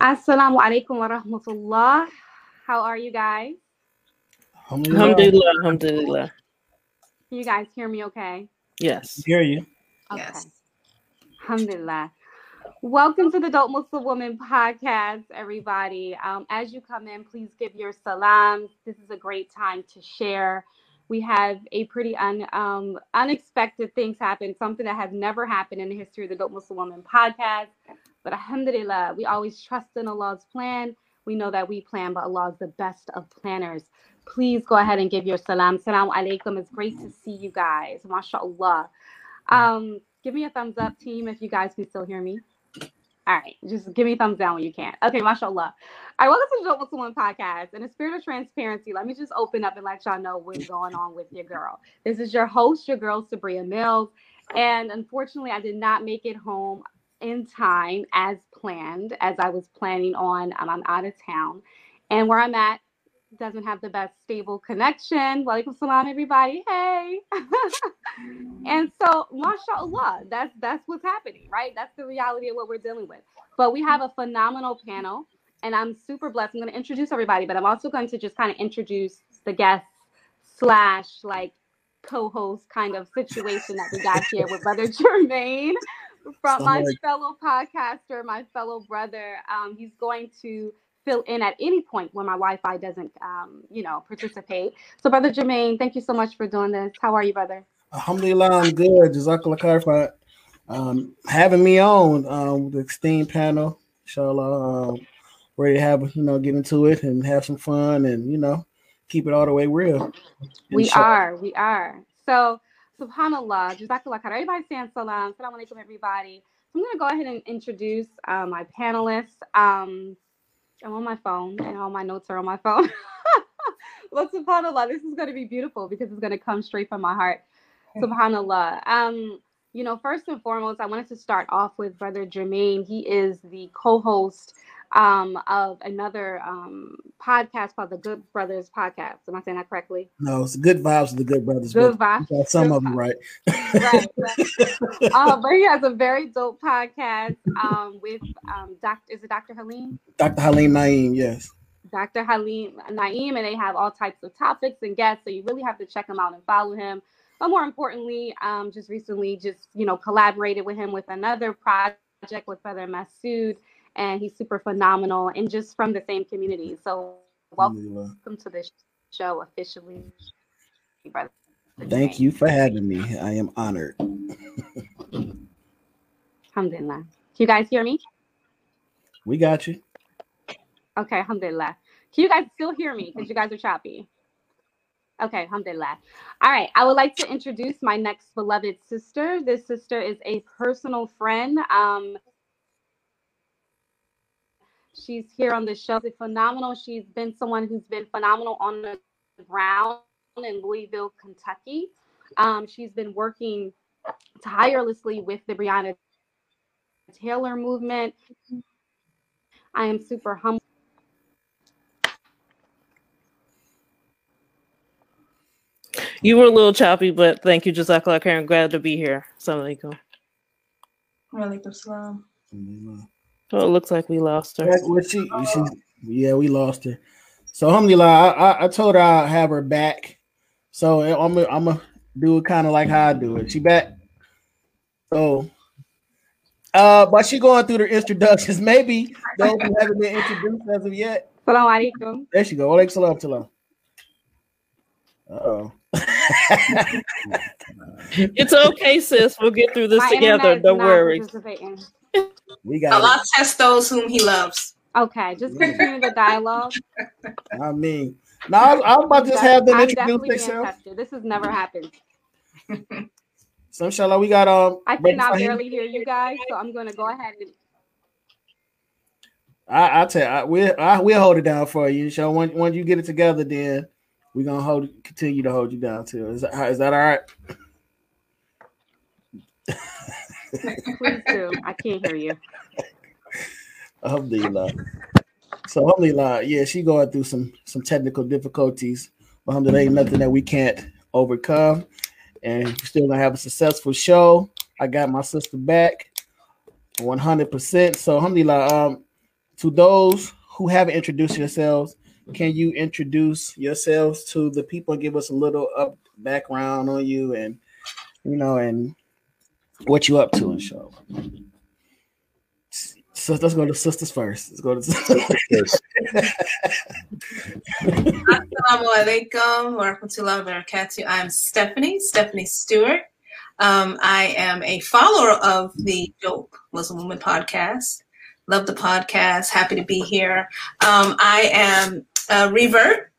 Assalamu alaikum wa rahmatullah. How are you guys? Alhamdulillah. Alhamdulillah. Can you guys hear me okay? Yes. Hear you. Okay. Yes. Alhamdulillah. Welcome to the Dope Muslim Woman podcast, everybody. Um, as you come in, please give your salams. This is a great time to share. We have a pretty un, um, unexpected things happen, something that has never happened in the history of the Dope Muslim Woman podcast. But alhamdulillah, we always trust in Allah's plan. We know that we plan, but Allah is the best of planners. Please go ahead and give your salam. Salam alaikum. It's great to see you guys. MashaAllah. Um, give me a thumbs up, team, if you guys can still hear me. All right, just give me thumbs down when you can. Okay, mashallah. All right, welcome to the Dope Muslim Woman podcast. In the spirit of transparency, let me just open up and let y'all know what's going on with your girl. This is your host, your girl, Sabria Mills. And unfortunately, I did not make it home in time as planned, as I was planning on. I'm out of town. And where I'm at doesn't have the best stable connection. Walaikum salam, everybody. Hey. and so, mashallah, that's that's what's happening, right? That's the reality of what we're dealing with. But we have a phenomenal panel, and I'm super blessed. I'm going to introduce everybody, but I'm also going to just kind of introduce the guests slash like co-host kind of situation that we got here with Brother Jermaine from my fellow podcaster, my fellow brother. Um, he's going to fill in at any point when my Wi-Fi doesn't, um, you know, participate. So, Brother Jermaine, thank you so much for doing this. How are you, brother? Alhamdulillah, I'm good. Jazakallah khair for um, having me on um, the esteemed panel. Inshallah, um, ready to have you know get into it and have some fun and you know keep it all the way real. We Inshallah. are, we are. So, subhanAllah, Jazakallah khair. Everybody saying salam. Salam alaikum, everybody. So I'm going to go ahead and introduce uh, my panelists. Um, I'm on my phone, and all my notes are on my phone. But subhanAllah, this is going to be beautiful because it's going to come straight from my heart. Subhanallah. Um, you know, first and foremost, I wanted to start off with Brother Jermaine. He is the co-host um, of another um, podcast called the Good Brothers Podcast. Am I saying that correctly? No, it's good vibes with the good brothers. Good vibes. you got some Good of them right. right, right. um, but he has a very dope podcast um, with um, Dr. Is it Dr. Halim? Dr. Halim Naeem, yes. Dr. Halim Naeem, and they have all types of topics and guests. So you really have to check him out and follow him. But more importantly, um, just recently, just you know, collaborated with him with another project with Brother Masood, and he's super phenomenal and just from the same community. So welcome Alhamdulillah. to the show officially, Brother. Thank you for having me. I am honored. Alhamdulillah. Can you guys hear me? We got you. Okay, alhamdulillah. Can you guys still hear me? Because you guys are choppy. Okay, alhamdulillah. All right, I would like to introduce my next beloved sister. This sister is a personal friend. Um, she's here on the show. She's phenomenal. She's been someone who's been phenomenal on the ground in Louisville, Kentucky. Um, she's been working tirelessly with the Breonna Taylor movement. I am super humbled. You were a little choppy, but thank you, Jazakallah khairan. Glad to be here. Assalamu alaikum. Walaikum salam. Alhamdulillah. Well, it looks like we lost her. Yeah, well, she, she, yeah, we lost her. So, alhamdulillah, I, I, I told her I'll have her back. So, I'm gonna I'm do it kind of like how I do it. She back. So, uh, but she going through the introductions. Maybe those who haven't been introduced as of yet. Salam alaikum. There she go. Walaikum salam to Oh, It's okay, sis. We'll get through this My together. Don't not worry. Participating. we got. Allah tests those whom He loves. Okay, just continue the dialogue. I mean, now I'm, I'm about to just have them I'm introduce definitely themselves. This has never happened. So, inshallah, we got um. I Brother cannot Faheem. barely hear you guys, so I'm going to go ahead and. I, I tell you, I, we'll I, we'll hold it down for you. So once once you get it together, then we're gonna hold continue to hold you down too. Is that is that all right? Please do. I can't hear you. Alhamdulillah. So alhamdulillah, yeah, she going through some some technical difficulties. But alhamdulillah, ain't nothing that we can't overcome. And we're still gonna have a successful show. I got my sister back. 100%. So, alhamdulillah, um, to those who haven't introduced yourselves, can you introduce yourselves to the people and give us a little up background on you and you know and what you up to and show? So let's go to sisters first. Let's go to sisters Assalamu alaikum wa rahmatullahi wa barakatuh. I'm Stephanie, Stephanie Stewart. Um, I am a follower of the Dope Muslim Woman podcast. Love the podcast. Happy to be here. Um, I am a revert,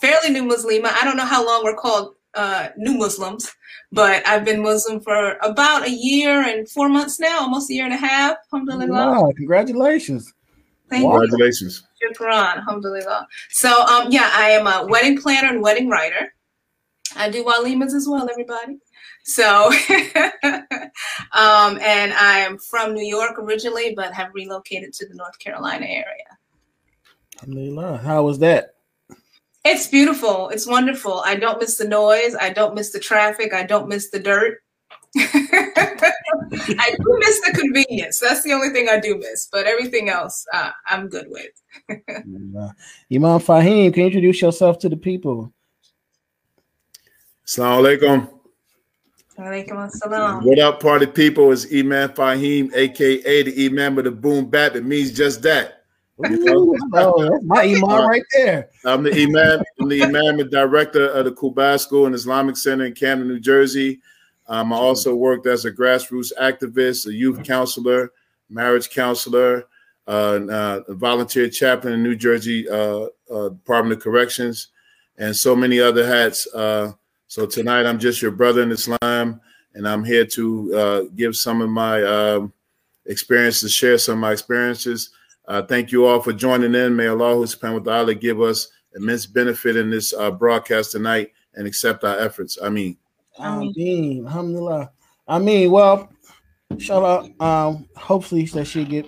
fairly new Muslima. I don't know how long we're called uh, new Muslims, but I've been Muslim for about a year and four months now, almost a year and a half. Alhamdulillah. Wow, congratulations. Thank Wow. you. Congratulations. Shukran, alhamdulillah. So, um, yeah, I am a wedding planner and wedding writer. I do walimas as well, everybody. So, um, and I am from New York originally, but have relocated to the North Carolina area. Alhamdulillah. How was that? It's beautiful. It's wonderful. I don't miss the noise. I don't miss the traffic. I don't miss the dirt. I do miss the convenience. That's the only thing I do miss, but everything else uh, I'm good with. Alhamdulillah. Imam Faheem, can you introduce yourself to the people? Assalamu alaikum. Walaikum assalam. What up, party people? It's Imam Faheem, aka the Imam of the Boom Bap. It means just that. Ooh, oh, that's my Imam right there. I'm the Imam, I'm the Imam and director of the Kubai School and Islamic Center in Camden, New Jersey. Um, I also worked as a grassroots activist, a youth counselor, marriage counselor, uh, and, uh, a volunteer chaplain in New Jersey uh, uh, Department of Corrections, and so many other hats. Uh, so tonight, I'm just your brother in Islam, and I'm here to uh, give some of my um, experiences, share some of my experiences. Uh, thank you all for joining in. May Allah subhanahu wa ta'ala give us immense benefit in this uh, broadcast tonight and accept our efforts. I mean, Ameen. Ameen. Alhamdulillah. I mean, well, inshallah, um, hopefully that she get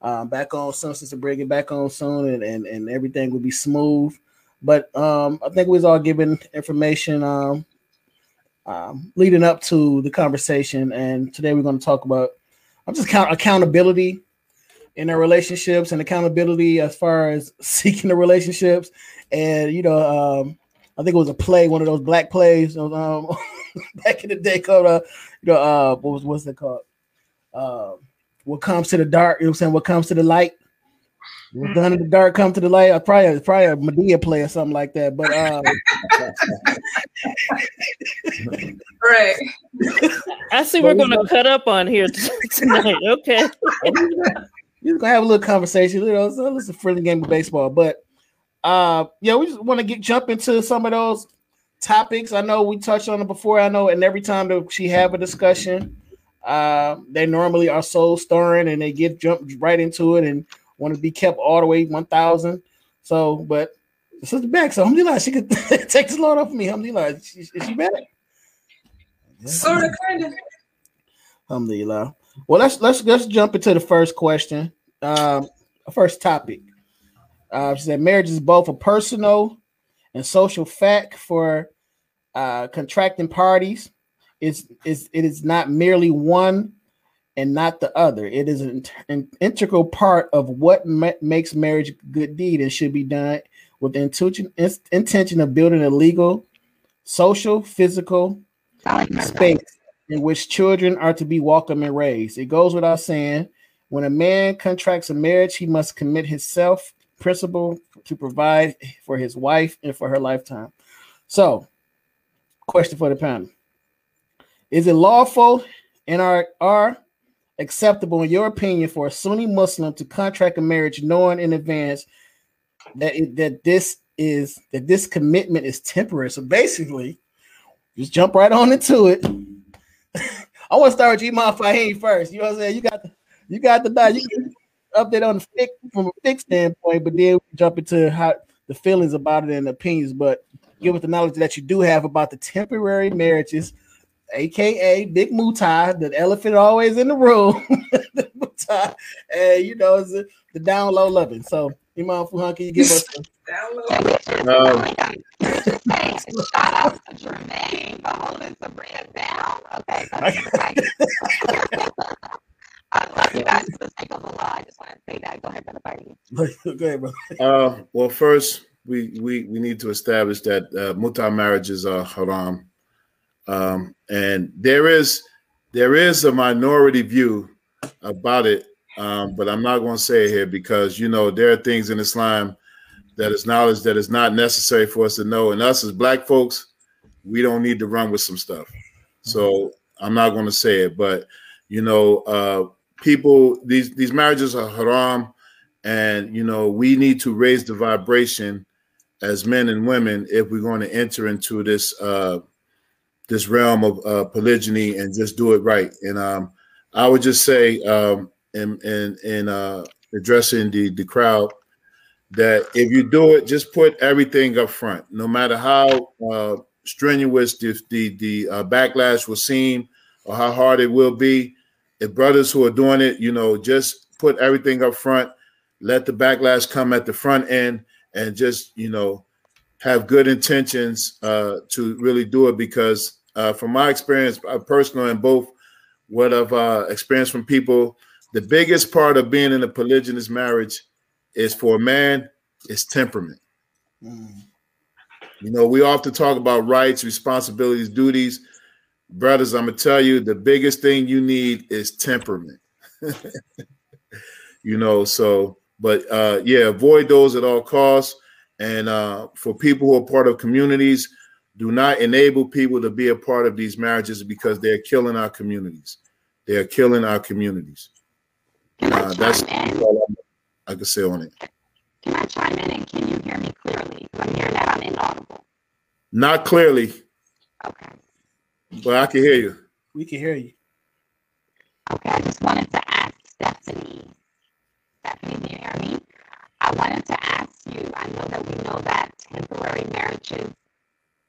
uh, back on soon, Sister Brig get back on soon and, and, and everything will be smooth. But um, I think we was all given information um, um, leading up to the conversation. And today we're going to talk about I'm just count accountability in their relationships and accountability as far as seeking the relationships. And you know, um, I think it was a play, one of those black plays um, back in the day called uh, you know, uh, what was what's it called? Uh, what comes to the dark, you know what I'm saying? What comes to the light? What's done in the dark come to the light. Uh, probably probably a Madea play or something like that. But uh, Right. I see we're going to cut up on here tonight. Okay. We're gonna have a little conversation. You know, so it's a friendly game of baseball. But uh yeah, we just want to get jump into some of those topics. I know we touched on it before. I know, and every time that she have a discussion, uh, they normally are soul stirring and they get jumped right into it and want to be kept all the way one thousand. So, but sister back, so alhamdulillah, she could take this load off of me. Alhamdulillah, is she, is she back? Sort of, kind of. Alhamdulillah. Well, let's let's let's jump into the first question. Um, first topic. Uh, she said marriage is both a personal and social fact for uh, contracting parties. It's, it's it is not merely one and not the other. It is an, an integral part of what ma- makes marriage a good deed and should be done with the intention intention of building a legal, social, physical space in which children are to be welcomed and raised. It goes without saying, when a man contracts a marriage, he must commit himself principle to provide for his wife and for her lifetime. So, question for the panel. Is it lawful and are, are acceptable in your opinion for a Sunni Muslim to contract a marriage knowing in advance that it, that this is that this commitment is temporary? So basically, just jump right on into it. I want to start with Imam Faheem first. You know what I'm saying? You got the you got the. You can update on the fiqh from a fiqh standpoint, but then jump into how the feelings about it and opinions. But give us the knowledge that you do have about the temporary marriages, aka Big Mutai, the elephant always in the room. the and you know, the, the down low loving. So you mindful, huh? Can you give us a Shout out to Jermaine for holding Sabria down. Okay. I love you guys for the sake of the law. I just want to say that. Go ahead, brother Bernie. okay, bro. Uh, well, first, we, we, we need to establish that uh, muta marriages are haram. Um, and there is there is a minority view about it um, but I'm not going to say it here because you know there are things in Islam that is knowledge that is not necessary for us to know, and us as Black folks, we don't need to run with some stuff. So I'm not going to say it, but you know, uh, people these these marriages are haram, and you know we need to raise the vibration as men and women if we're going to enter into this uh, this realm of uh, polygyny and just do it right. And um, I would just say, um, in in, in uh, addressing the the crowd, that if you do it, just put everything up front, no matter how uh, strenuous the the, the uh, backlash will seem or how hard it will be. If brothers who are doing it, you know, just put everything up front, let the backlash come at the front end, and just you know have good intentions uh, to really do it. Because uh, from my experience, uh, personal and both what I've uh, experienced from people, the biggest part of being in a polygynous marriage is for a man is temperament. Mm. You know, we often talk about rights, responsibilities, duties. Brothers, I'm gonna tell you, the biggest thing you need is temperament. you know, so but uh yeah, avoid those at all costs. And uh for people who are part of communities, do not enable people to be a part of these marriages because they're killing our communities. They're killing our communities. Can I Uh, that's in? all I can say on it. Can I chime in and can you hear me clearly? I'm hearing that I'm inaudible. Not clearly, Okay. but I can hear you. We can hear you. Okay. I just wanted to ask Stephanie. Stephanie, do you hear me? I wanted to ask you. I know that we know that temporary marriages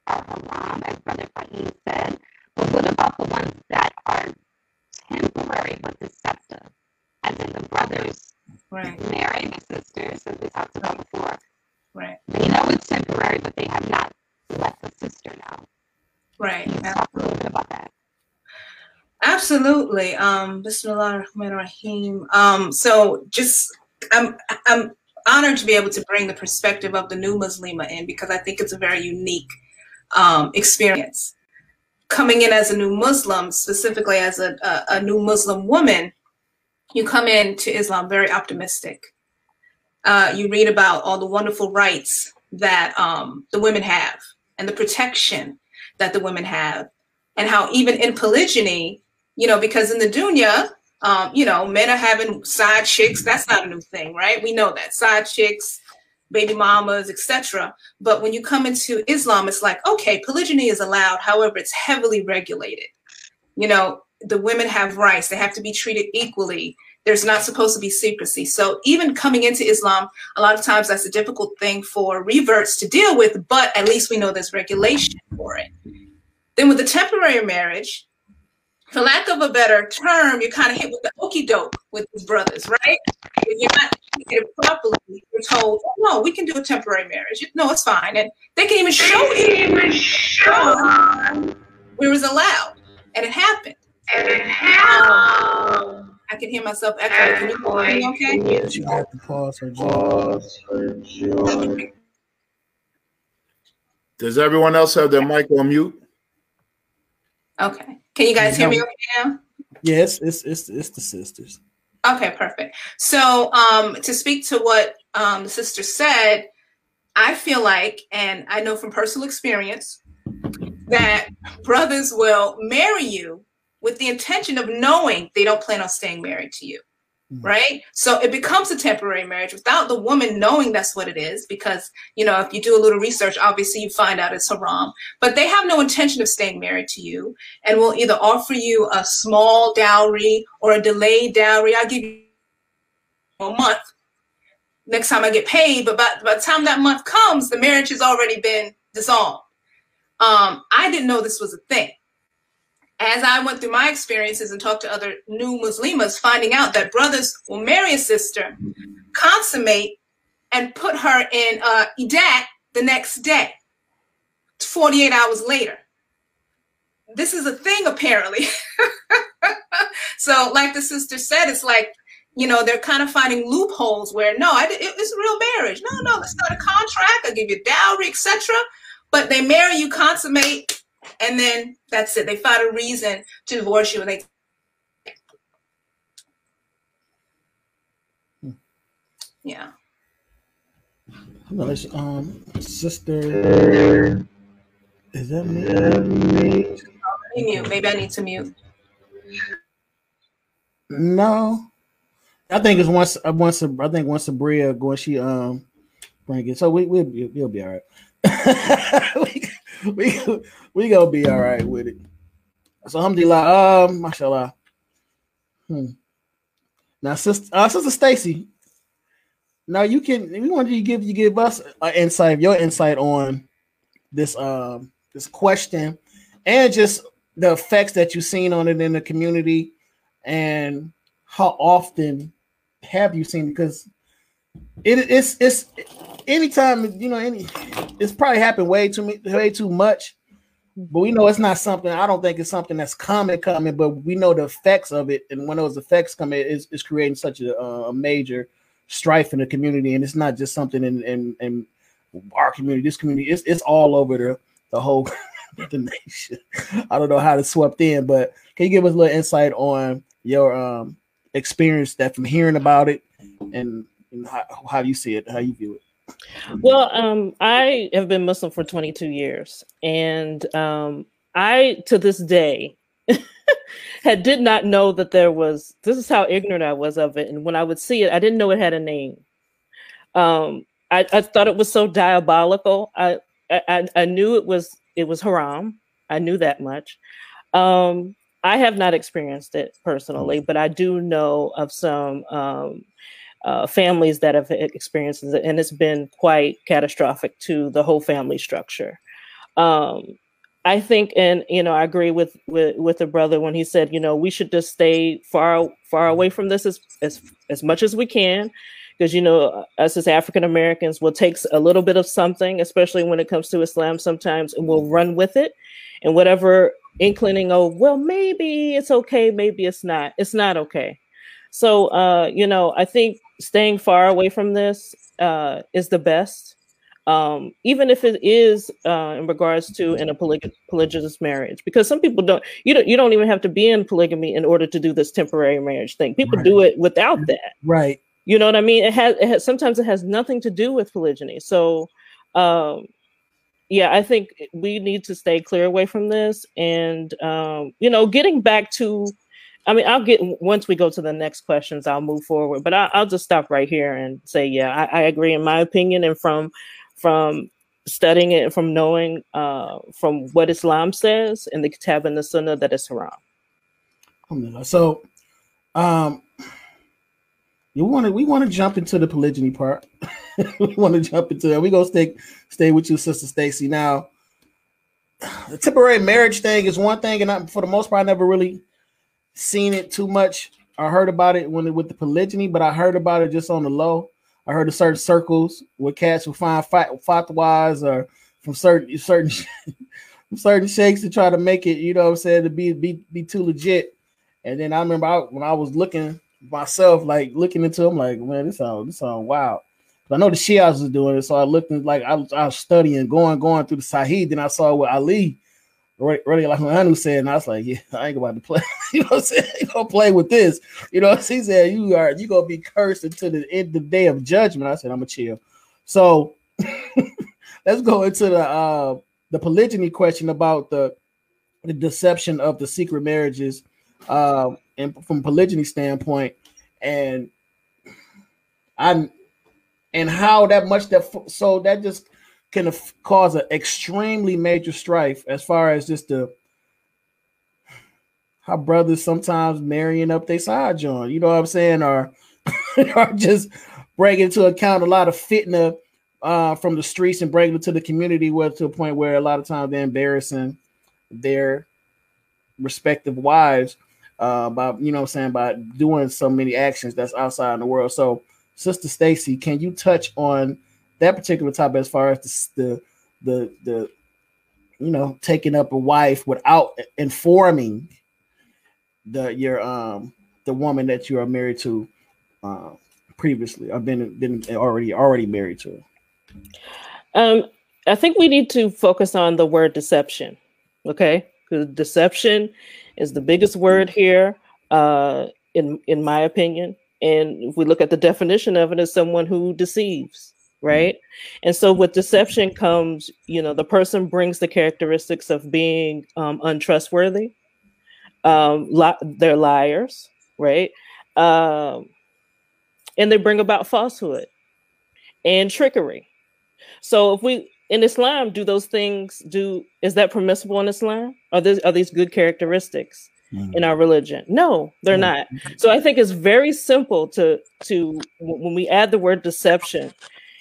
are haram, as Brother Faheem said. But what about the ones that are temporary but deceptive? As in the brothers Right, marry the sisters, as we talked about before. right, They know it's temporary, but they have not let the sister now. right. You talk a little bit about that? Absolutely. Um, Bismillah ar-Rahman ar-Rahim. Um, so just I'm I'm honored to be able to bring the perspective of the new Muslima in because I think it's a very unique um, experience. Coming in as a new Muslim, specifically as a, a, a new Muslim woman, you come into Islam very optimistic. Uh, you read about all the wonderful rights that um, the women have and the protection that the women have, and how even in polygyny, you know, because in the dunya, um, you know, men are having side chicks. That's not a new thing, right? We know that side chicks, baby mamas, etc. But when you come into Islam, it's like, okay, polygyny is allowed. However, it's heavily regulated. You know, the women have rights. They have to be treated equally. There's not supposed to be secrecy. So even coming into Islam, a lot of times that's a difficult thing for reverts to deal with, but at least we know there's regulation for it. Then with the temporary marriage, for lack of a better term, you're kind of hit with the okey doke with these brothers, right? If you're not treated properly, you're told, oh, no, we can do a temporary marriage. No, it's fine. And they can even show it. We was allowed. And it happened. Um, I can hear myself echoing. Can you hear me okay? She had to pause her job. Does everyone else have their mic on mute? Okay. Can you guys hear me okay now? Yes, it's it's it's the sisters. Okay, perfect. So, um, to speak to what um, the sister said, I feel like, and I know from personal experience, that brothers will marry you with the intention of knowing they don't plan on staying married to you. Mhm. Right. So it becomes a temporary marriage without the woman knowing that's what it is. Because, you know, if you do a little research, obviously you find out it's haram. But they have no intention of staying married to you and will either offer you a small dowry or a delayed dowry. I'll give you a month next time I get paid. But by, by the time that month comes, the marriage has already been dissolved. Um, I didn't know this was a thing. As I went through my experiences and talked to other new Muslimas, finding out that brothers will marry a sister, consummate, and put her in uh, Idat the next day, 48 hours later. This is a thing, apparently. so, like the sister said, it's like you know, they're kind of finding loopholes where no, I, it, it's real marriage. No, no, let's start a contract. I'll give you dowry, etc. But they marry you, consummate, and then that's it. They find a reason to divorce you, and they. Hmm. Yeah. Um, sister, is that me? Mute. Maybe I need to mute. No, I think it's once uh, once a, I think once Sabria when she um bring it, so we we'll, we'll be all right. we, we gonna be all right with it. So alhamdulillah, um, mashallah. Hmm. Now, sister, uh, sister Staci. Now you can. We want you to give you give us an insight, your insight on this um this question, and just the effects that you've seen on it in the community, and how often have you seen? Because it, it's it's anytime you know any it's probably happened way too way too much. But we know it's not something i don't think it's something that's common coming but we know the effects of it. And when those effects come in it's, it's creating such a, a, major strife in the community. And it's not just something in in, in our community this community it's, it's all over the the whole the nation. I don't know how to swept in but can you give us a little insight on your um experience that from hearing about it and, and how, how you see it how you view it well, um, I have been Muslim for 22 years, and um, I, to this day, had did not know that there was. This is how ignorant I was of it, and when I would see it, I didn't know it had a name. Um, I, I thought it was so diabolical. I, I, I knew it was it was haram. I knew that much. Um, I have not experienced it personally, but I do know of some um, uh, families that have experienced it, and it's been quite catastrophic to the whole family structure. Um, I think, and you know, I agree with with with the brother when he said, you know, we should just stay far far away from this as as as much as we can, because you know, us as African Americans will take a little bit of something, especially when it comes to Islam, sometimes, and we'll run with it, and whatever inclining, oh, well, maybe it's okay, maybe it's not. It's not okay. So, uh, you know, I think staying far away from this uh, is the best. Um, even if it is uh, in regards to in a poly- polygamous marriage, because some people don't you don't you don't even have to be in polygamy in order to do this temporary marriage thing. People right. do it without that, right? You know what I mean? It has, it has sometimes it has nothing to do with polygyny. So, um, yeah, I think we need to stay clear away from this, and um, you know, getting back to I mean, I'll get once we go to the next questions, I'll move forward. But I, will just stop right here and say, yeah, I, I, agree. In my opinion, and from from studying it, from knowing uh, from what Islam says in the Kitab and the Sunnah, that it's haram. So, um, you want to we want to jump into the polygyny part. we want to jump into that. We gonna stay stay with you, Sister Staci. Now, the temporary marriage thing is one thing, and I, for the most part, I never really seen it too much. I heard about it when it, with the polygyny, but I heard about it just on the low. I heard of certain circles where cats will find fight fatwas or from certain certain from certain sheikhs to try to make it, you know what I'm saying, to be be be too legit. And then I remember I, when I was looking myself, like looking into them, like, man, this all this all wild. I know the Shias was doing it, so I looked and like I I was studying, going, going through the Sahih. Then I saw what Ali Really, like Anu said, and I was like, yeah, I ain't about to play. you know what I'm saying? You gonna play with this. You know, he said you are you gonna be cursed until the end of the day of judgment. I said, I'm gonna chill. So let's go into the uh the polygyny question about the the deception of the secret marriages uh, and from polygyny standpoint and I'm and how that much that so that just can cause an extremely major strife as far as just the how brothers sometimes marrying up their side joint, you know what I'm saying, or, or just bringing into account a lot of fitna uh, from the streets and bringing it to the community, where to a point where a lot of times they're embarrassing their respective wives uh, by you know what I'm saying by doing so many actions that's outside in the world. So, Sister Staci, can you touch on that particular topic as far as the, the the the, you know taking up a wife without informing the your um the woman that you are married to uh, previously. I've been been already already married to. Um, I think we need to focus on the word deception. Okay, because deception is the biggest word here, uh, in in my opinion. And if we look at the definition of it, as someone who deceives, right? And so with deception comes, you know, the person brings the characteristics of being um, untrustworthy. Um, li- they're liars, right? Um, and they bring about falsehood and trickery. So if we in Islam do those things do is that permissible in Islam? Are these are these good characteristics mm-hmm. in our religion? No, they're mm-hmm. not. So I think it's very simple to to when we add the word deception,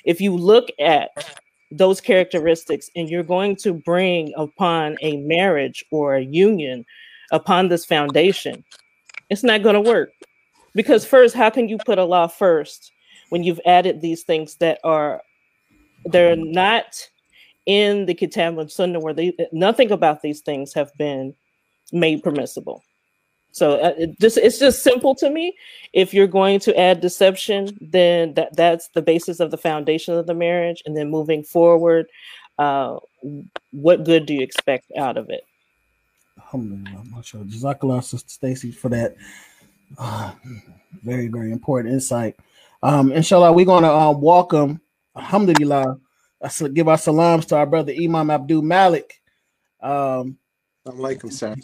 if you look at those characteristics and you're going to bring upon a marriage or a union upon this foundation, it's not going to work. Because first, how can you put Allah first when you've added these things that are they're not in the Kitab and Sunnah where they nothing about these things have been made permissible. So uh, it just it's just simple to me. If you're going to add deception, then that that's the basis of the foundation of the marriage, and then moving forward, uh, what good do you expect out of it? Alhamdulillah, mashallah. Jazakallah, Sister Staci, for that uh, very, very important insight. Um, inshallah, we're to uh, welcome, alhamdulillah, I give our salams to our brother Imam Abdul Malik. Um, Alaikum, sir.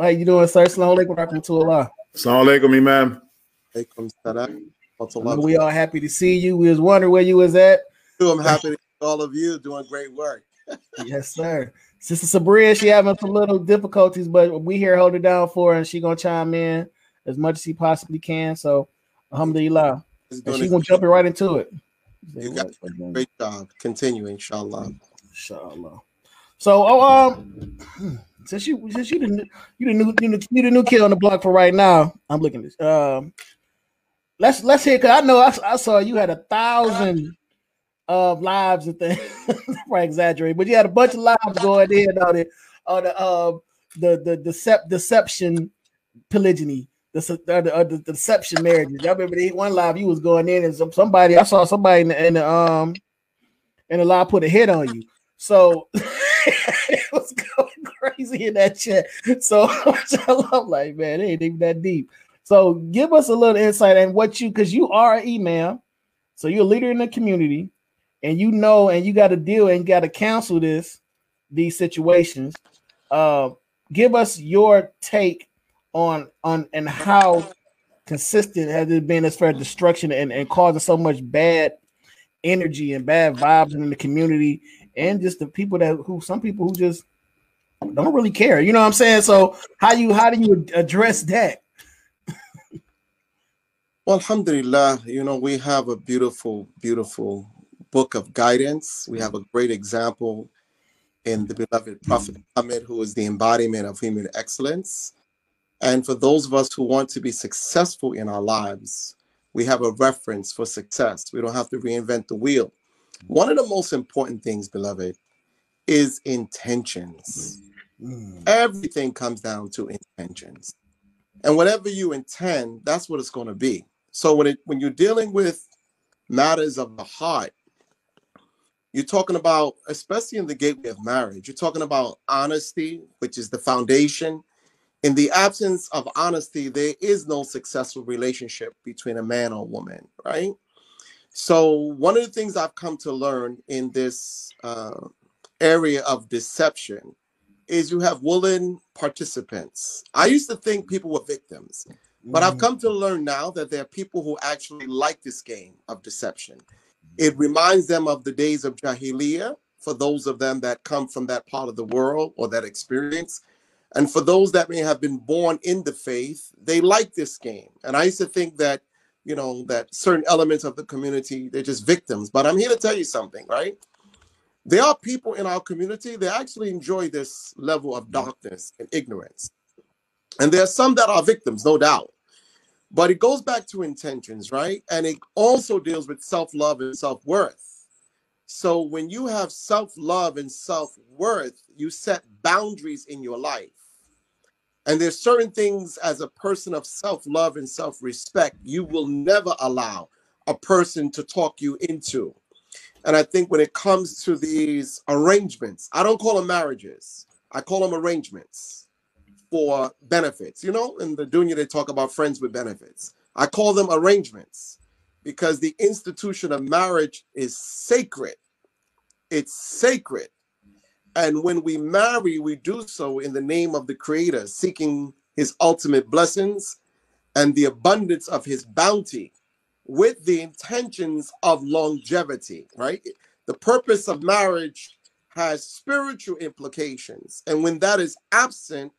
How you doing, sir? Assalamu alaikum rahmatullah. Assalamu alaikum, Imam. Alaikum salam. We all happy to see you. We was wondering where you was at. I'm happy to see all of you doing great work. yes, sir. Sister Sabria, she having some little difficulties, but we here hold it down for her, and she gonna chime in as much as she possibly can. So, alhamdulillah. And she gonna jump right into it. You got a great job. Continue, inshallah. Inshallah. So, oh, um, since you since you the you the new you the, you the new kid on the block for right now, I'm looking at this. Um, let's let's hear because I know I, I saw you had a thousand of lives and things. I exaggerate, but you had a bunch of lives going in on it on the uh the the decept deception polygyny the, the, uh, the, deception marriages. I remember the one live you was going in and some, somebody I saw somebody in the, in the um in the live put a hit on you. So it was going crazy in that chat. So I'm like, man, it ain't even that deep. So give us a little insight and what you because you are an imam, so you're a leader in the community, and you know, and you got to deal and got to counsel this these situations. Uh, give us your take on on and how consistent has it been as far as destruction and, and causing so much bad energy and bad vibes in the community and just the people that who some people who just don't really care. You know what I'm saying? So how you how do you address that? well, alhamdulillah, you know, we have a beautiful, beautiful book of guidance. We have a great example in the beloved Prophet Muhammad, who is the embodiment of human excellence. And for those of us who want to be successful in our lives, we have a reference for success. We don't have to reinvent the wheel. One of the most important things, beloved, is intentions. Mm. Everything comes down to intentions. And whatever you intend, that's what it's going to be. So when it when you're dealing with matters of the heart, you're talking about, especially in the gateway of marriage, you're talking about honesty, which is the foundation in the absence of honesty, there is no successful relationship between a man or woman, right? So, one of the things I've come to learn in this uh, area of deception is you have willing participants. I used to think people were victims, but I've mm. come to learn now that there are people who actually like this game of deception. It reminds them of the days of Jahiliyyah for those of them that come from that part of the world or that experience. And for those that may have been born in the faith, they like this game. And I used to think that, you know, that certain elements of the community, they're just victims. But I'm here to tell you something, right? There are people in our community that actually enjoy this level of mm. darkness and ignorance. And there are some that are victims, no doubt. But it goes back to intentions, right? And it also deals with self love and self worth. So when you have self love and self worth, you set boundaries in your life And there's certain things as a person of self-love and self-respect, you will never allow a person to talk you into. And I think when it comes to these arrangements, I don't call them marriages. I call them arrangements for benefits. You know, in the dunya they talk about friends with benefits. I call them arrangements because the institution of marriage is sacred. It's sacred. And when we marry, we do so in the name of the Creator, seeking His ultimate blessings and the abundance of His bounty with the intentions of longevity, right? The purpose of marriage has spiritual implications. And when that is absent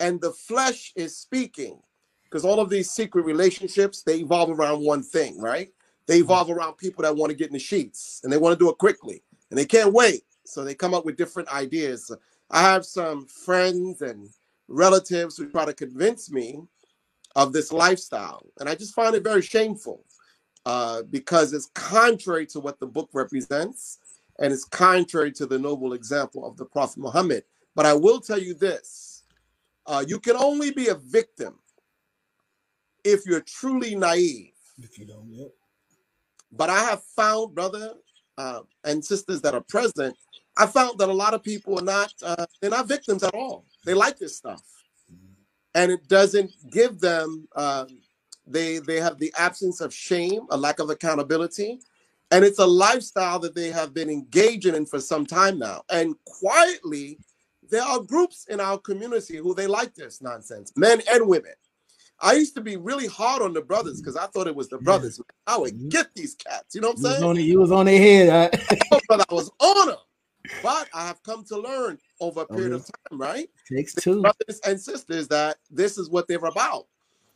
and the flesh is speaking, because all of these secret relationships, they evolve around one thing, right? They mm-hmm. evolve around people that want to get in the sheets and they want to do it quickly and they can't wait. So they come up with different ideas. I have some friends and relatives who try to convince me of this lifestyle. And I just find it very shameful uh, because it's contrary to what the book represents and it's contrary to the noble example of the Prophet Muhammad. But I will tell you this uh, you can only be a victim if you're truly naive. If you don't, yep. But I have found, brother uh, and sisters that are present, I found that a lot of people are not, uh, they're not victims at all. They like this stuff. And it doesn't give them um, they they have the absence of shame, a lack of accountability, and it's a lifestyle that they have been engaging in for some time now. And quietly, there are groups in our community who they like this nonsense, men and women. I used to be really hard on the brothers because I thought it was the brothers. I would get these cats. You know what I'm You was saying? on, you was on their head. Uh, but I was on them. But I have come to learn over a period of time, right? takes two. Brothers and sisters, that this is what they're about.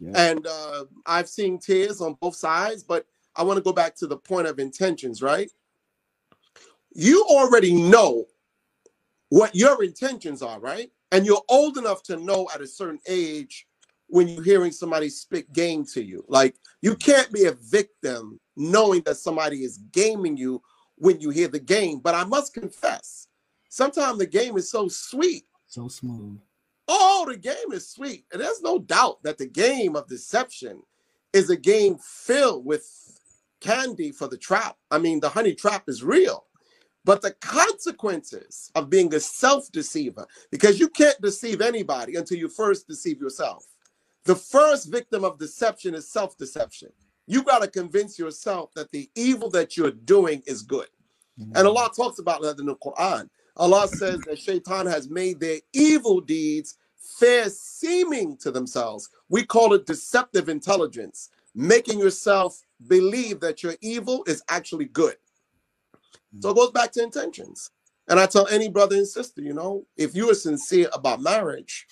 Yeah. And uh, I've seen tears on both sides, but I want to go back to the point of intentions, right? You already know what your intentions are, right? And you're old enough to know at a certain age when you're hearing somebody spit game to you. Like you can't be a victim knowing that somebody is gaming you when you hear the game. But I must confess, sometimes the game is so sweet So smooth. Oh, the game is sweet. And there's no doubt that the game of deception is a game filled with candy for the trap. I mean, the honey trap is real. But the consequences of being a self deceiver, because you can't deceive anybody until you first deceive yourself. The first victim of deception is self deception. You got to convince yourself that the evil that you're doing is good. And Allah mm-hmm. talks about that in the Quran. Allah says that Shaitan has made their evil deeds fair seeming to themselves. We call it deceptive intelligence, making yourself believe that your evil is actually good. So it goes back to intentions. And I tell any brother and sister, you know, if you are sincere about marriage,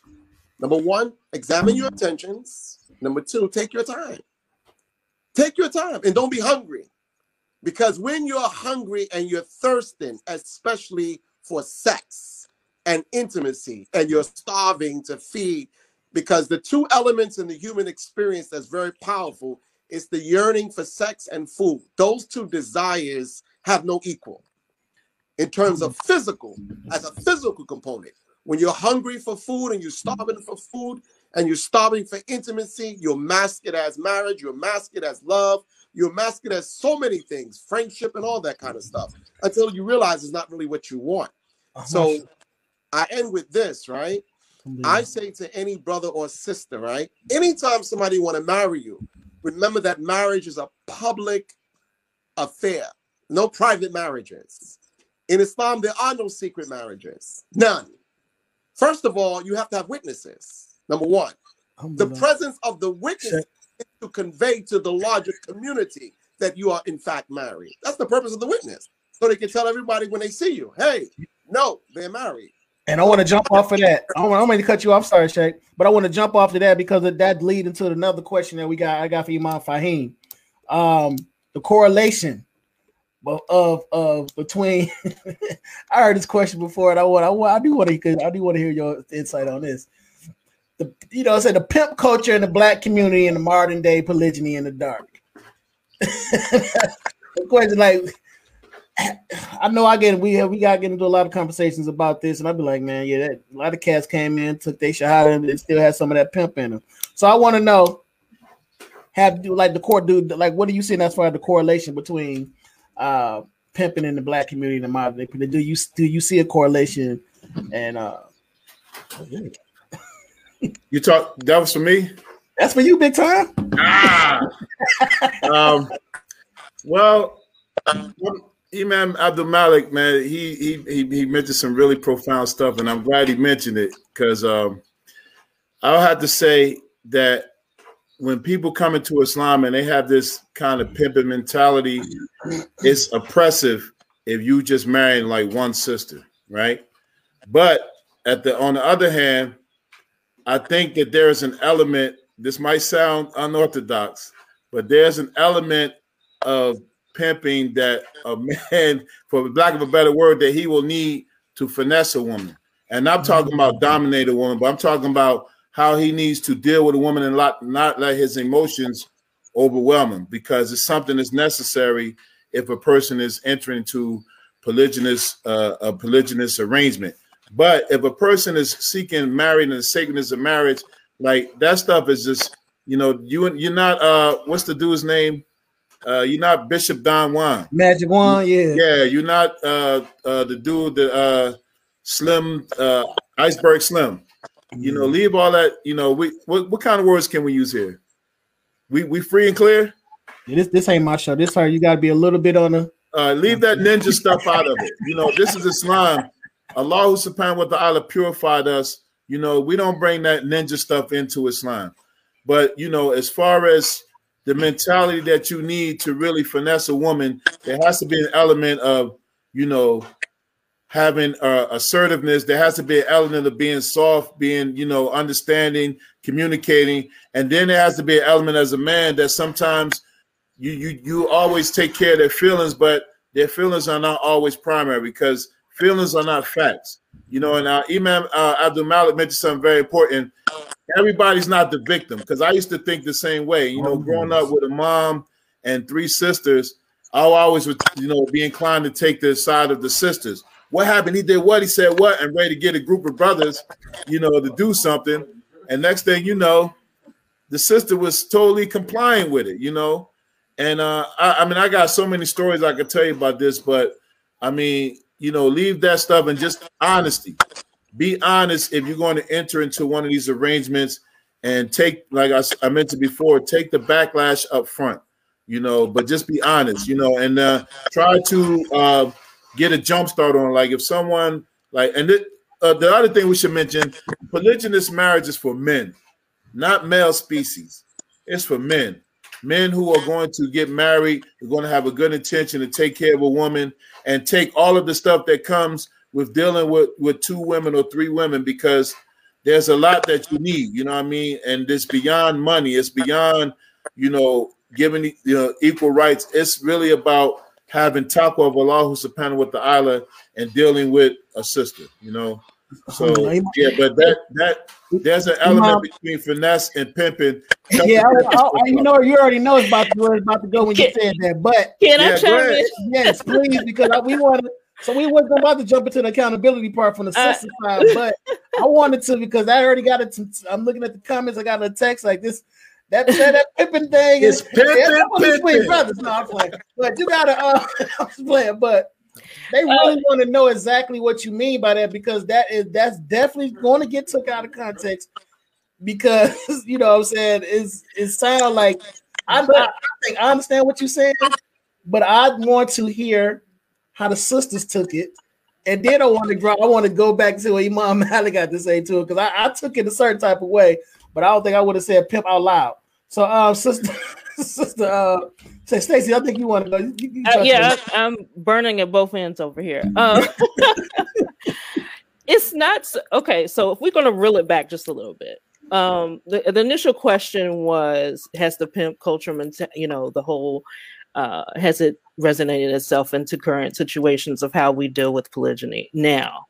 number one, examine your intentions. Number two, take your time. Take your time and don't be hungry. Because when you're hungry and you're thirsting, especially for sex and intimacy, and you're starving to feed, because the two elements in the human experience that's very powerful is the yearning for sex and food. Those two desires have no equal in terms of physical, as a physical component. When you're hungry for food and you're starving for food and you're starving for intimacy, you'll mask it as marriage, you'll mask it as love, you'll mask it as so many things, friendship and all that kind of stuff, until you realize it's not really what you want. So I end with this, right? I say to any brother or sister, right? Anytime somebody want to marry you, remember that marriage is a public affair. No private marriages. In Islam, there are no secret marriages. None. First of all, you have to have witnesses. Number one, the presence of the witness is to convey to the larger community that you are in fact married. That's the purpose of the witness. So they can tell everybody when they see you, hey, no, they're married. And I want to jump off of that. I want, I'm going to cut you off. Sorry, Shaq, but I want to jump off to that because of that lead into another question that we got. I got for Imam Faheem. Um, the correlation of of, of between. I heard this question before, and I want I, want, I do want to I do want to hear your insight on this. The you know, I say the pimp culture in the black community and the modern day polygyny in the dark. the question like I know I get we have we got get into a lot of conversations about this, and I'd be like, man, yeah, that, a lot of cats came in, took their shot, and it still has some of that pimp in them. So I want to know, have do like the core dude, like what are you seeing as far as the correlation between uh pimping in the black community and modern day? Do you do you see a correlation? And uh you talk that was for me. That's for you, big time. Ah. um. Well, Imam Abdul Malik, man, he he he he mentioned some really profound stuff, and I'm glad he mentioned it because um, I'll have to say that when people come into Islam and they have this kind of pimping mentality, it's oppressive if you just marry like one sister, right? But at the on the other hand, I think that there's an element. This might sound unorthodox, but there's an element of pimping that a man, for lack of a better word, that he will need to finesse a woman. And I'm talking about dominate a woman, but I'm talking about how he needs to deal with a woman and not, not let his emotions overwhelm him because it's something that's necessary if a person is entering into polygynous uh, a polygynous arrangement. But if a person is seeking marriage and the sacredness of marriage, like that stuff is just, you know, you you're not uh what's the dude's name? Uh, you're not Bishop Don Juan. Magic Juan, yeah. Yeah, you're not uh, uh, the dude that uh, Slim uh, Iceberg Slim. You know, leave all that. You know, we what, what kind of words can we use here? We we free and clear. Yeah, this this ain't my show. This hard. You got to be a little bit on the. Uh, leave that ninja stuff out of it. You know, this is Islam. Allah subhanahu wa ta'ala purified us. You know, we don't bring that ninja stuff into Islam. But you know, as far as the mentality that you need to really finesse a woman, there has to be an element of, you know, having uh, assertiveness. There has to be an element of being soft, being, you know, understanding, communicating, and then there has to be an element as a man that sometimes you you you always take care of their feelings, but their feelings are not always primary because feelings are not facts. You know, and uh, Imam uh, Abdul Malik mentioned something very important everybody's not the victim because I used to think the same way. You know, oh, growing up with a mom and three sisters, I always would, you know, be inclined to take the side of the sisters. What happened? He did what? He said what? And ready to get a group of brothers, you know, to do something. And next thing you know, the sister was totally complying with it, you know. And uh, I, I mean, I got so many stories I could tell you about this, but I mean, you know, leave that stuff and just honesty be honest if you're going to enter into one of these arrangements and take, like I, I mentioned before, take the backlash up front, you know, but just be honest, you know, and uh, try to uh, get a jump start on. Like if someone, like, and it, uh, the other thing we should mention polygynous marriage is for men, not male species. It's for men. Men who are going to get married, are going to have a good intention to take care of a woman and take all of the stuff that comes with dealing with with two women or three women because there's a lot that you need, you know what I mean? And it's beyond money, it's beyond, you know, giving you know equal rights. It's really about having taqwa of Allah subhanahu wa ta'ala and dealing with a sister, you know. So oh, yeah, but that that there's an element between finesse and pimping. Yeah, I, I, you know, you already know it's about to, it's about to go when you said that. But can yeah, I chime in? Yes, please, because we want to so we wasn't about to jump into the accountability part from the sister uh, side, but I wanted to because I already got it. I'm looking at the comments. I got a text like this. That that, that Pippin thing is Pippin, Pippin. brothers. No, I'm playing. But you gotta. Uh, I'm playing, but they uh, really uh, want to know exactly what you mean by that because that is that's definitely going to get took out of context because you know what I'm saying is it sound like I, I, I think I understand what you're saying, but I want to hear how the sisters took it. And then I want to draw, I want to go back to what Imam Malik got to say to it because I, I, took it a certain type of way, but I don't think I would have said pimp out loud. So, um, sister, sister, uh, say Staci, I think you want to go. You, you uh, yeah, I, am burning at both ends over here. Um, it's not okay. So, if we're going to reel it back just a little bit, um, the, the initial question was, has the pimp culture, you know, the whole uh, has it resonated itself into current situations of how we deal with polygyny now?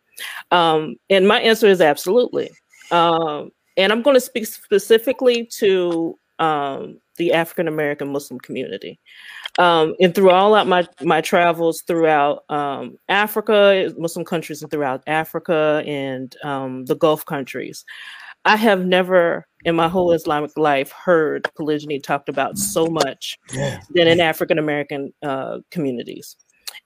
Um, and my answer is absolutely. Um, and I'm going to speak specifically to um, the African American Muslim community. Um, and through all of my my travels throughout um, Africa, Muslim countries, and throughout Africa and um, the Gulf countries, I have never in my whole Islamic life heard polygyny talked about so much yeah. than in African American uh, communities.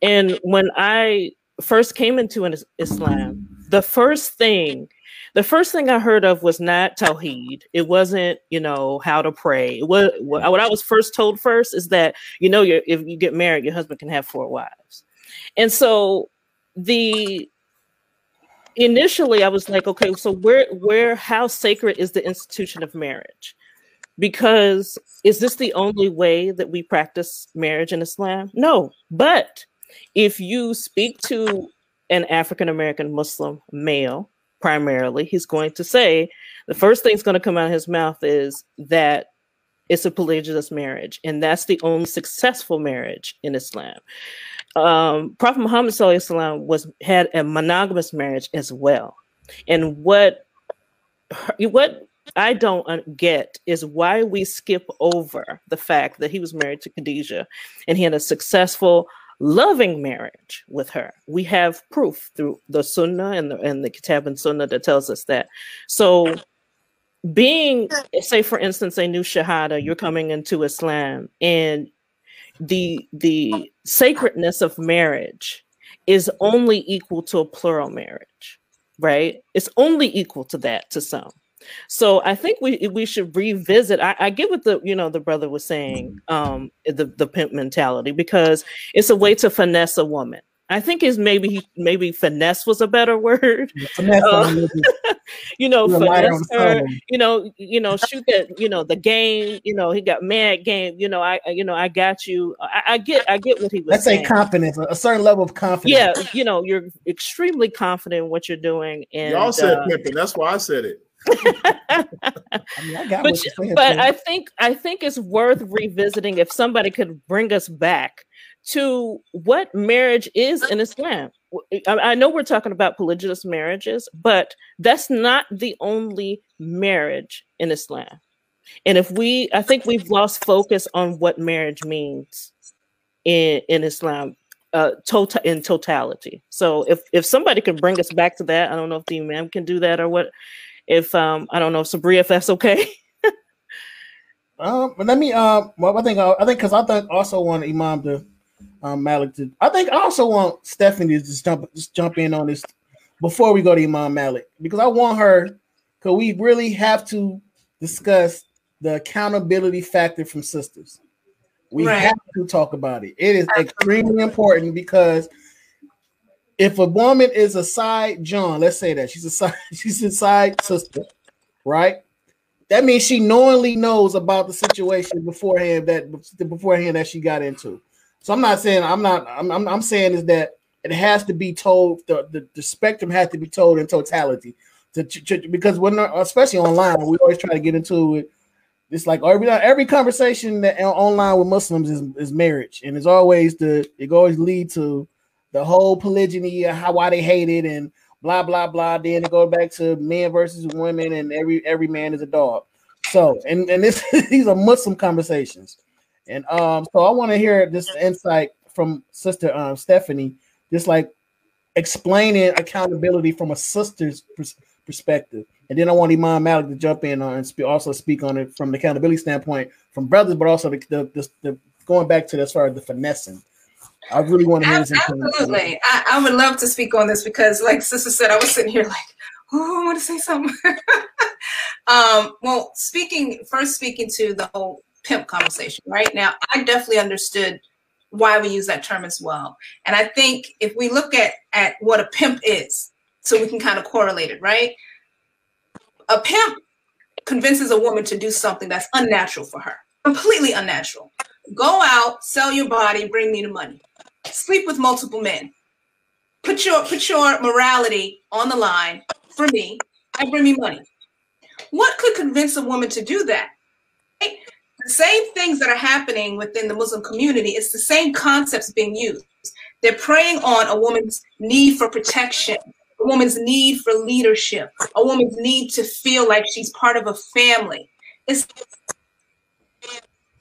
And when I first came into an Islam, the first thing the first thing I heard of was not Tawheed. It wasn't, you know, how to pray. It was what I was first told first is that, you know, if you get married, your husband can have four wives. And so the initially I was like, okay, so where where how sacred is the institution of marriage? Because is this the only way that we practice marriage in Islam? No. But if you speak to an African American Muslim male primarily, he's going to say the first thing thing's going to come out of his mouth is that it's a polygynous marriage, and that's the only successful marriage in Islam. Um, Prophet Muhammad was had a monogamous marriage as well, and what what I don't get is why we skip over the fact that he was married to Khadijah and he had a successful loving marriage with her. We have proof through the Sunnah and the and the Kitab and Sunnah that tells us that. So being say for instance a new shahada you're coming into islam and the the sacredness of marriage is only equal to a plural marriage right it's only equal to that to some so I think we we should revisit. I, I, get what the you know the brother was saying, um, the the pimp mentality because it's a way to finesse a woman. I think is maybe maybe finesse was a better word. Finesse, uh, you know, finesse her. You know, you know, shoot that. You know, the game. You know, he got mad game. You know, I you know I got you. I, I get I get what he was. Let's saying. say confidence, a certain level of confidence. Yeah, you know, you're extremely confident in what you're doing. And y'all said uh, pimping. That's why I said it. I mean, I but, but I think I think it's worth revisiting if somebody could bring us back to what marriage is in Islam. I, know we're talking about polygynous marriages, but that's not the only marriage in Islam. And if we, I think we've lost focus on what marriage means in in Islam, uh, total in totality. So if if somebody can bring us back to that, I don't know if the imam can do that or what if um I don't know, Sabri, if that's okay. um, but let me um, well, I think uh, I think because I think also want Imam to um Malik to. I think I also want Stephanie to just jump just jump in on this before we go to Imam Malik because I want her because we really have to discuss the accountability factor from sisters. We right. have to talk about it. It is extremely important because if a woman is a side John, let's say that she's a side, she's a side sister, right? That means she knowingly knows about the situation beforehand that beforehand that she got into. So I'm not saying I'm not I'm I'm, I'm saying is that it has to be told the, the, the spectrum has to be told in totality to, to, because when especially online we always try to get into it it's like every every conversation that online with Muslims is, is marriage and it's always the it always lead to the whole polygyny, how why they hate it, and blah blah blah. Then it go back to men versus women, and every every man is a dog. So, and and this these are Muslim conversations, and um, so I want to hear this insight from Sister um, Stephanie, just like explaining accountability from a sister's pers- perspective, and then I want Imam Malik to jump in on and spe- also speak on it from the accountability standpoint from brothers, but also the the, the, the going back to as far as the finessing I really want to hear this. Absolutely. I, I, would love to speak on this because, like Sister said, I was sitting here like, oh, I want to say something. um, well, speaking first, speaking to the whole pimp conversation, right? Now, I definitely understood why we use that term as well. And I think if we look at, at what a pimp is, so we can kind of correlate it, right? A pimp convinces a woman to do something that's unnatural for her, completely unnatural. Go out, sell your body, bring me the money sleep with multiple men. Put your put your morality on the line for me and bring me money. What could convince a woman to do that? The same things that are happening within the Muslim community, it's the same concepts being used. They're preying on a woman's need for protection, a woman's need for leadership, a woman's need to feel like she's part of a family. It's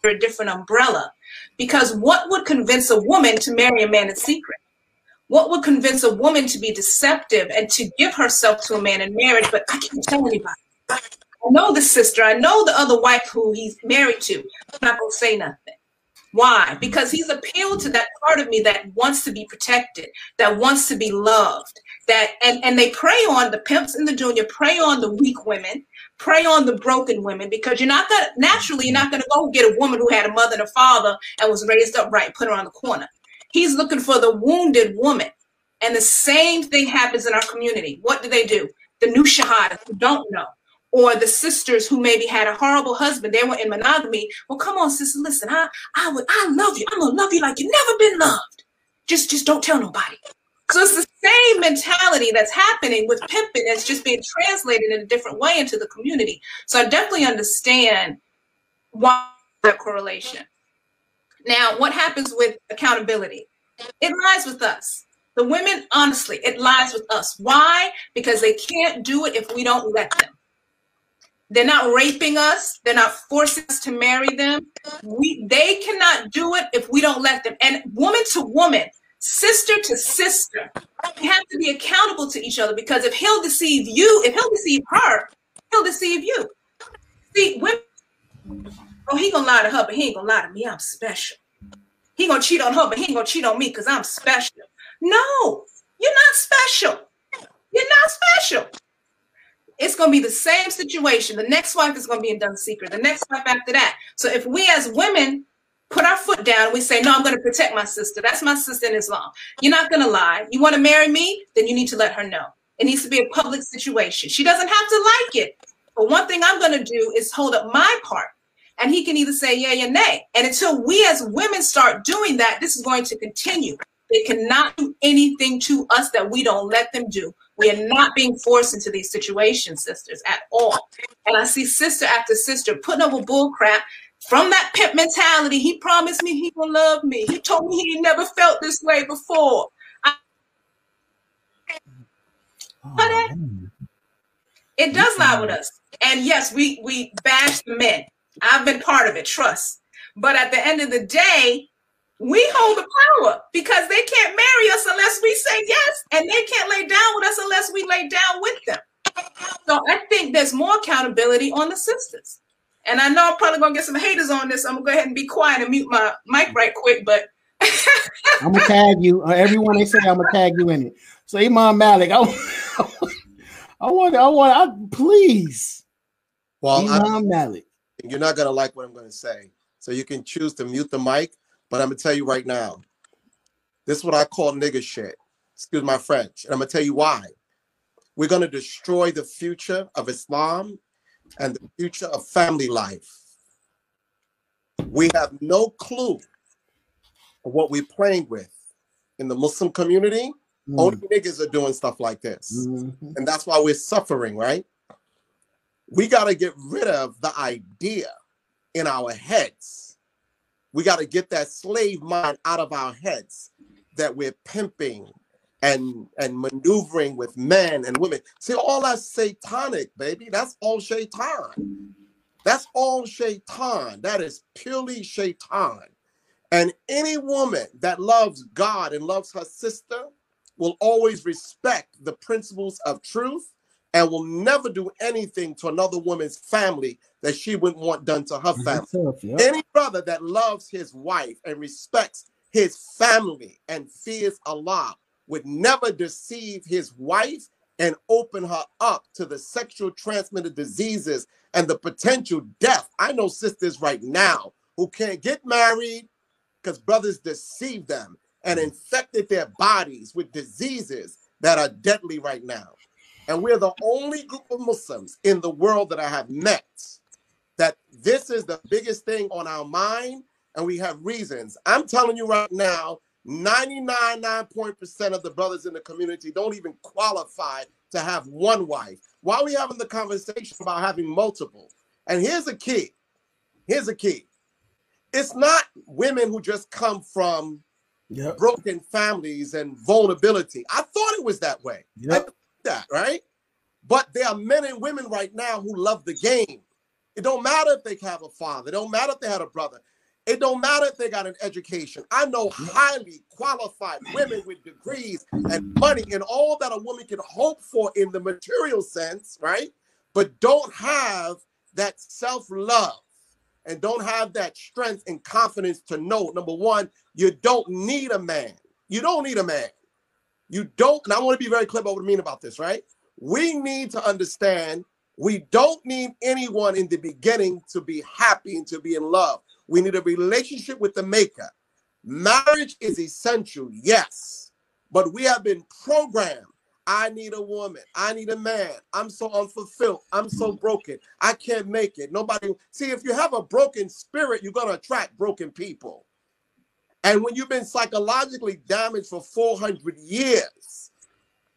under a different umbrella. Because what would convince a woman to marry a man in secret? What would convince a woman to be deceptive and to give herself to a man in marriage, but I can't tell anybody? I know the sister, I know the other wife who he's married to. I'm not gonna say nothing. Why? Because he's appealed to that part of me that wants to be protected, that wants to be loved, that and, and they prey on the pimps and the junior, prey on the weak women, prey on the broken women, because you're not gonna naturally you're not gonna go get a woman who had a mother and a father and was raised upright, put her on the corner. He's looking for the wounded woman. And the same thing happens in our community. What do they do? The new shahadas who don't know, or the sisters who maybe had a horrible husband, they were in monogamy. Well, come on, sister, listen, I, I would, I love you. I'm gonna love you like you've never been loved. Just, just don't tell nobody. So it's the same mentality that's happening with pimping. It's just being translated in a different way into the community. So I definitely understand why that correlation. Now, what happens with accountability? It lies with us. The women, honestly, it lies with us. Why? Because they can't do it if we don't let them. They're not raping us. They're not forcing us to marry them. We they cannot do it if we don't let them. And woman to woman, sister to sister, we have to be accountable to each other because if he'll deceive you, if he'll deceive her, he'll deceive you. See, women, oh, he gonna lie to her, but he ain't gonna lie to me. I'm special. He gonna cheat on her, but he ain't gonna cheat on me because I'm special. No, you're not special. You're not special. It's going to be the same situation. The next wife is going to be in done secret. The next wife after that. So if we as women put our foot down we say, no, I'm going to protect my sister. That's my sister in Islam. You're not going to lie. You want to marry me? Then you need to let her know. It needs to be a public situation. She doesn't have to like it. But one thing I'm going to do is hold up my part. And he can either say yay or nay. And until we as women start doing that, this is going to continue. They cannot do anything to us that we don't let them do. We are not being forced into these situations, sisters, at all. And I see sister after sister putting up with bull crap from that pimp mentality. He promised me he will love me. He told me he never felt this way before. I- oh, it does lie with us. And yes, we we bash the men. I've been part of it, trust. But at the end of the day, we hold the power because they can't marry us unless we say yes, and they can't lay down with us unless we lay down with them. So I think there's more accountability on the sisters. And I know I'm probably gonna get some haters on this. I'm gonna go ahead and be quiet and mute my mic right quick, but I'm gonna tag you. Uh, everyone they say I'm gonna tag you in it. So Imam Malik, I, I want, I want, I, please. Well, Imam I, Malik. You're not gonna like what I'm gonna say, so you can choose to mute the mic but I'm gonna tell you right now, this is what I call nigger shit. Excuse my French. And I'm gonna tell you why. We're gonna destroy the future of Islam and the future of family life. We have no clue of what we're playing with in the Muslim community. Mm. Only niggas are doing stuff like this. Mm-hmm. And that's why we're suffering, right? We got to get rid of the idea in our heads we got to get that slave mind out of our heads that we're pimping and and maneuvering with men and women. See, all that's satanic, baby. That's all shaitan. That's all shaitan. That is purely shaitan. And any woman that loves God and loves her sister will always respect the principles of truth and will never do anything to another woman's family that she wouldn't want done to her family. Tough, yeah. Any brother that loves his wife and respects his family and fears Allah would never deceive his wife and open her up to the sexual transmitted diseases and the potential death. I know sisters right now who can't get married because brothers deceived them and mm. infected their bodies with diseases that are deadly right now. And we're the only group of Muslims in the world that I have met that this is the biggest thing on our mind, and we have reasons. I'm telling you right now, 99.9% of the brothers in the community don't even qualify to have one wife. Why are we having the conversation about having multiple? And here's a key. Here's a key. It's not women who just come from yep. broken families and vulnerability. I thought it was that way. Yep that, right? But there are men and women right now who love the game It don't matter if they have a father. It don't matter if they had a brother. It don't matter if they got an education. I know highly qualified women with degrees and money and all that a woman can hope for in the material sense, right? But don't have that self-love and don't have that strength and confidence to know number one, you don't need a man. You don't need a man. You don't, and I want to be very clear about what I mean about this, right? We need to understand we don't need anyone in the beginning to be happy and to be in love. We need a relationship with the maker. Marriage is essential, yes, but we have been programmed. I need a woman. I need a man. I'm so unfulfilled. I'm so broken. I can't make it. Nobody. See, if you have a broken spirit, you're going to attract broken people. And when you've been psychologically damaged for 400 years,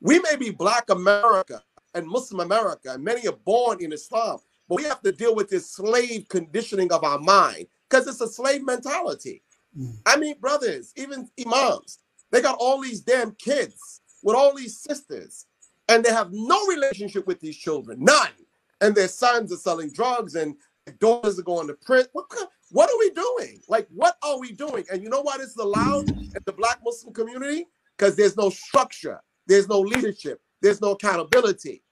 we may be Black America and Muslim America, and many are born in Islam, but we have to deal with this slave conditioning of our mind because it's a slave mentality. Mm. I mean, brothers, even imams, they got all these damn kids with all these sisters, and they have no relationship with these children, none. And their sons are selling drugs, and daughters are going to prison. What, what are we doing? Like, what are we doing? And you know why this is allowed in the Black Muslim community? Because there's no structure, there's no leadership, there's no accountability.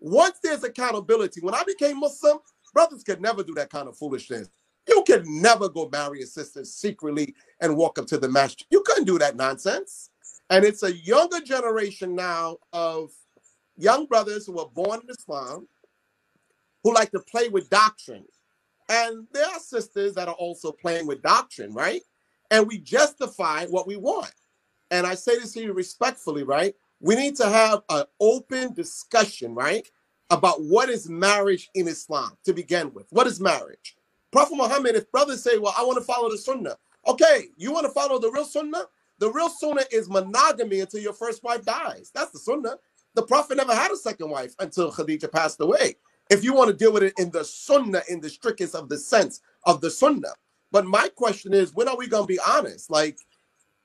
Once there's accountability, when I became Muslim, brothers could never do that kind of foolishness. You could never go marry a sister secretly and walk up to the master. You couldn't do that nonsense. And it's a younger generation now of young brothers who were born in Islam who like to play with doctrine. And there are sisters that are also playing with doctrine, right? And we justify what we want. And I say this to you respectfully, right? We need to have an open discussion, right? About what is marriage in Islam to begin with. What is marriage? Prophet Muhammad, if brothers say, Well, I want to follow the sunnah, okay, you want to follow the real sunnah? The real sunnah is monogamy until your first wife dies. That's the sunnah. The Prophet never had a second wife until Khadijah passed away. If you want to deal with it in the sunnah, in the strictest of the sense of the sunnah. But my question is, when are we going to be honest? Like,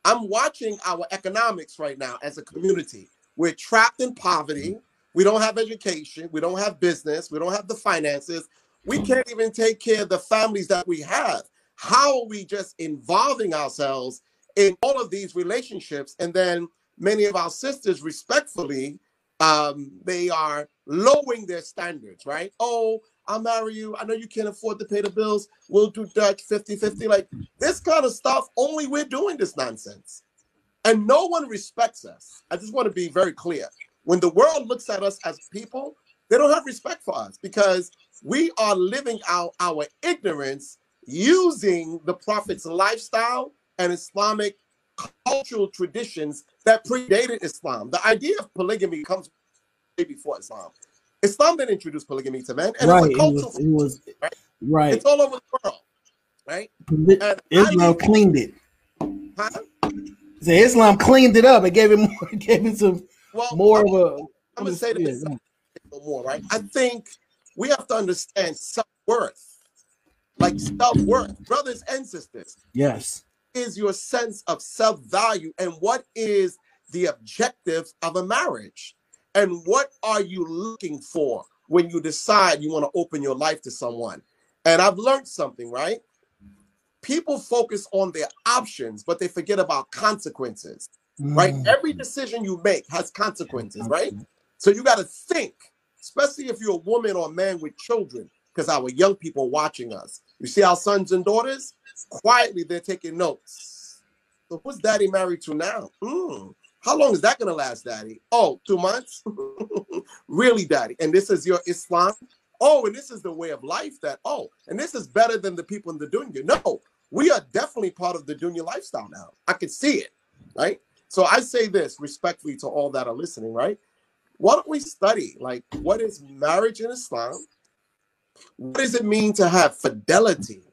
I'm watching our economics right now as a community. We're trapped in poverty. Mm-hmm. We don't have education. We don't have business. We don't have the finances. We mm-hmm. can't even take care of the families that we have. How are we just involving ourselves in all of these relationships? And then many of our sisters, respectfully, um, they are lowering their standards, right? Oh, I'll marry you. I know you can't afford to pay the bills. We'll do Dutch 50 50. Like this kind of stuff, only we're doing this nonsense. And no one respects us. I just want to be very clear. When the world looks at us as people, they don't have respect for us because we are living out our ignorance using the prophet's lifestyle and Islamic cultural traditions that predated Islam. The idea of polygamy comes way before Islam. Islam didn't introduce polygamy to men, and right. It was, it was right? right. It's all over the world, right? And Islam cleaned it. Huh? So Islam cleaned it up and gave it more, gave it some well, more I'm, of a. I'm gonna say this more, right? I think we have to understand self worth, like self worth, brothers and sisters. Yes, is your sense of self value, and what is the objective of a marriage, and what are you looking for when you decide you want to open your life to someone? And I've learned something, right? People focus on their options, but they forget about consequences, mm. right? Every decision you make has consequences, right? So you got to think especially if you're a woman or a man with children, because our young people watching us. You see our sons and daughters? Quietly, they're taking notes. So who's daddy married to now? Mm, how long is that going to last, daddy? Oh, two months? really, daddy? And this is your Islam? Oh, and this is the way of life that, oh, and this is better than the people in the dunya. No, we are definitely part of the dunya lifestyle now. I can see it, right? So I say this respectfully to all that are listening, right? why don't we study like what is marriage in Islam? What does it mean to have fidelity?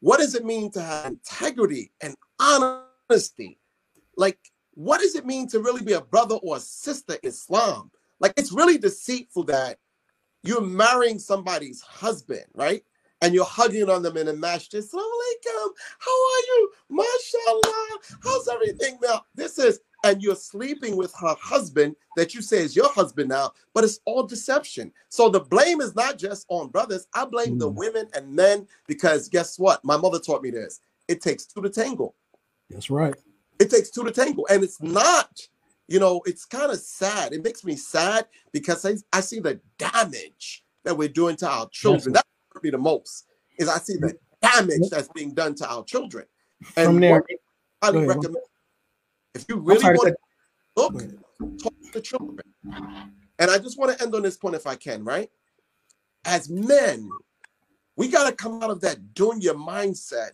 What does it mean to have integrity and honesty? Like, what does it mean to really be a brother or a sister Islam? Like, it's really deceitful that you're marrying somebody's husband, right? And you're hugging on them in a masjid. Assalamu alaikum. How are you? MashaAllah. How's everything now? This is and you're sleeping with her husband that you say is your husband now, but it's all deception. So the blame is not just on brothers. I blame mm. the women and men because guess what? My mother taught me this. It takes two to tangle. That's right. It takes two to tangle. And it's not, you know, it's kind of sad. It makes me sad because I, I see the damage that we're doing to our children. That's what hurt me the most is I see the damage that's being done to our children. And From there, I highly recommend if you really want to look, talk to children. And I just want to end on this point if I can, right? As men, we got to come out of that dunya mindset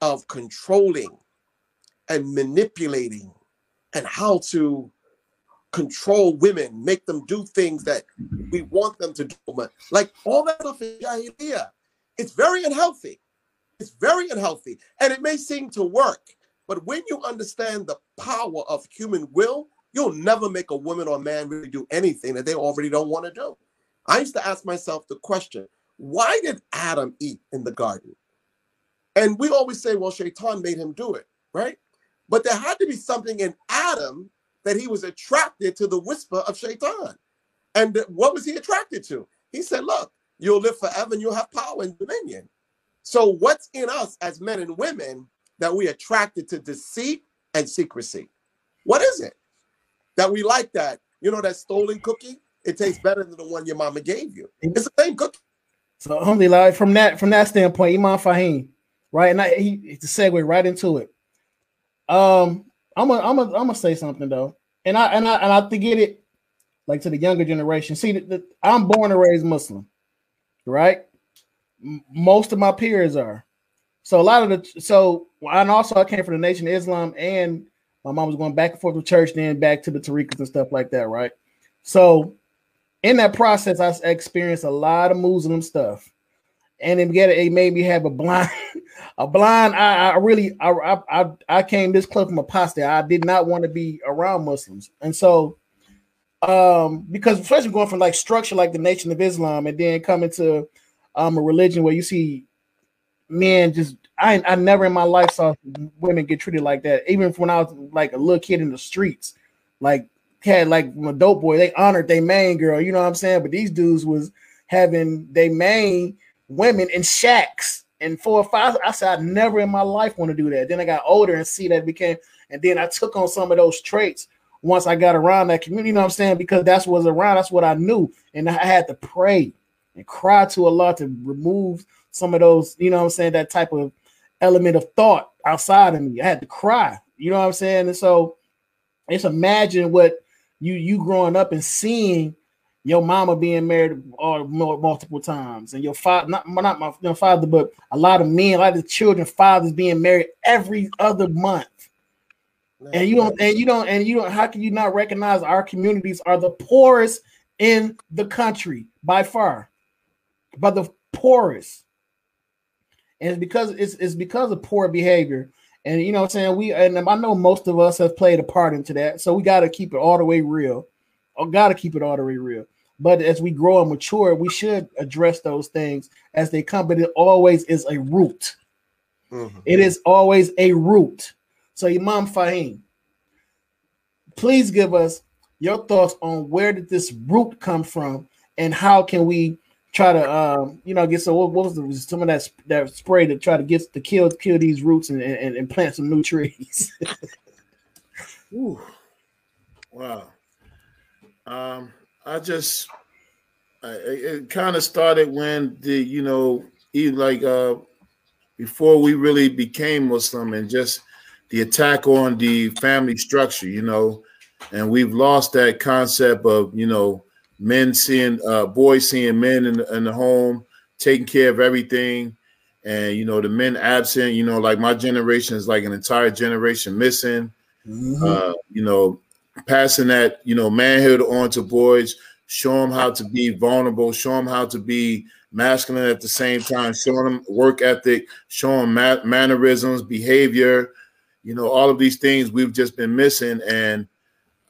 of controlling and manipulating and how to control women, make them do things that we want them to do. Like all that stuff in Jahiliyyah. It's very unhealthy. It's very unhealthy. And it may seem to work. But when you understand the power of human will, you'll never make a woman or man really do anything that they already don't want to do. I used to ask myself the question why did Adam eat in the garden? And we always say, well, Shaitan made him do it, right? But there had to be something in Adam that he was attracted to the whisper of Shaitan. And what was he attracted to? He said, look, you'll live forever and you'll have power and dominion. So, what's in us as men and women that we attracted to deceit and secrecy? What is it that we like that? You know, that stolen cookie? It tastes better than the one your mama gave you. It's the same cookie. So, alhamdulillah, from that from that standpoint, Imam Faheem, right? And I, he to segue right into it. Um, I'm gonna I'm gonna I'm gonna say something though, and I and I and I to get it like to the younger generation. See, the, the, I'm born and raised Muslim, right? M- most of my peers are. So a lot of the so and also I came from the Nation of Islam and my mom was going back and forth to church, then back to the tariqas and stuff like that, right? So in that process, I experienced a lot of Muslim stuff, and it, it made me have a blind, a blind. I, I really, I, I, I came this close from apostate. I did not want to be around Muslims, and so, um, because especially going from like structure like the Nation of Islam, and then coming to um a religion where you see men just I I never in my life saw women get treated like that. Even when I was like a little kid in the streets, like had like a dope boy, they honored their main girl. You know what I'm saying? But these dudes was having their main women in shacks and four or five. I said I never in my life want to do that. Then I got older and see that became, and then I took on some of those traits once I got around that community. You know what I'm saying? Because that's what was around. That's what I knew, and I had to pray and cry to Allah to remove some of those, you know what I'm saying, that type of element of thought outside of me. I had to cry, you know what I'm saying? And so just imagine what you you growing up and seeing your mama being married uh, or multiple times, and your father not not my your father, but a lot of men, a lot of children, fathers being married every other month. And you don't, and you don't, and you don't. How can you not recognize our communities are the poorest in the country by far, by the poorest? And it's because it's, it's because of poor behavior. And you know what I'm saying? We and I know most of us have played a part into that. So we got to keep it all the way real. Or got to keep it all the way real. But as we grow and mature, we should address those things as they come. But it always is a root. Mm-hmm. It is always a root. So Imam Faheem, please give us your thoughts on where did this root come from and how can we try to um, you know get some what, what was the, some of that that spray to try to get to kill kill these roots and, and, and plant some new trees. Ooh. Wow. Um, I just I, it kind of started when the you know even like uh before we really became Muslim and just the attack on the family structure, you know, and we've lost that concept of you know men seeing uh, boys seeing men in the, in the home taking care of everything. And you know the men absent you know like my generation is like an entire generation missing. Mm-hmm. uh, you know passing that you know manhood on to boys show them how to be vulnerable show them how to be masculine at the same time showing them work ethic showing ma- mannerisms behavior you know all of these things we've just been missing. And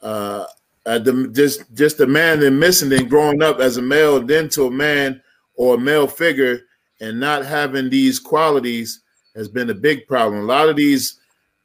uh, uh, the, just just the man then missing then growing up as a male then to a man or a male figure and not having these qualities has been a big problem. A lot of these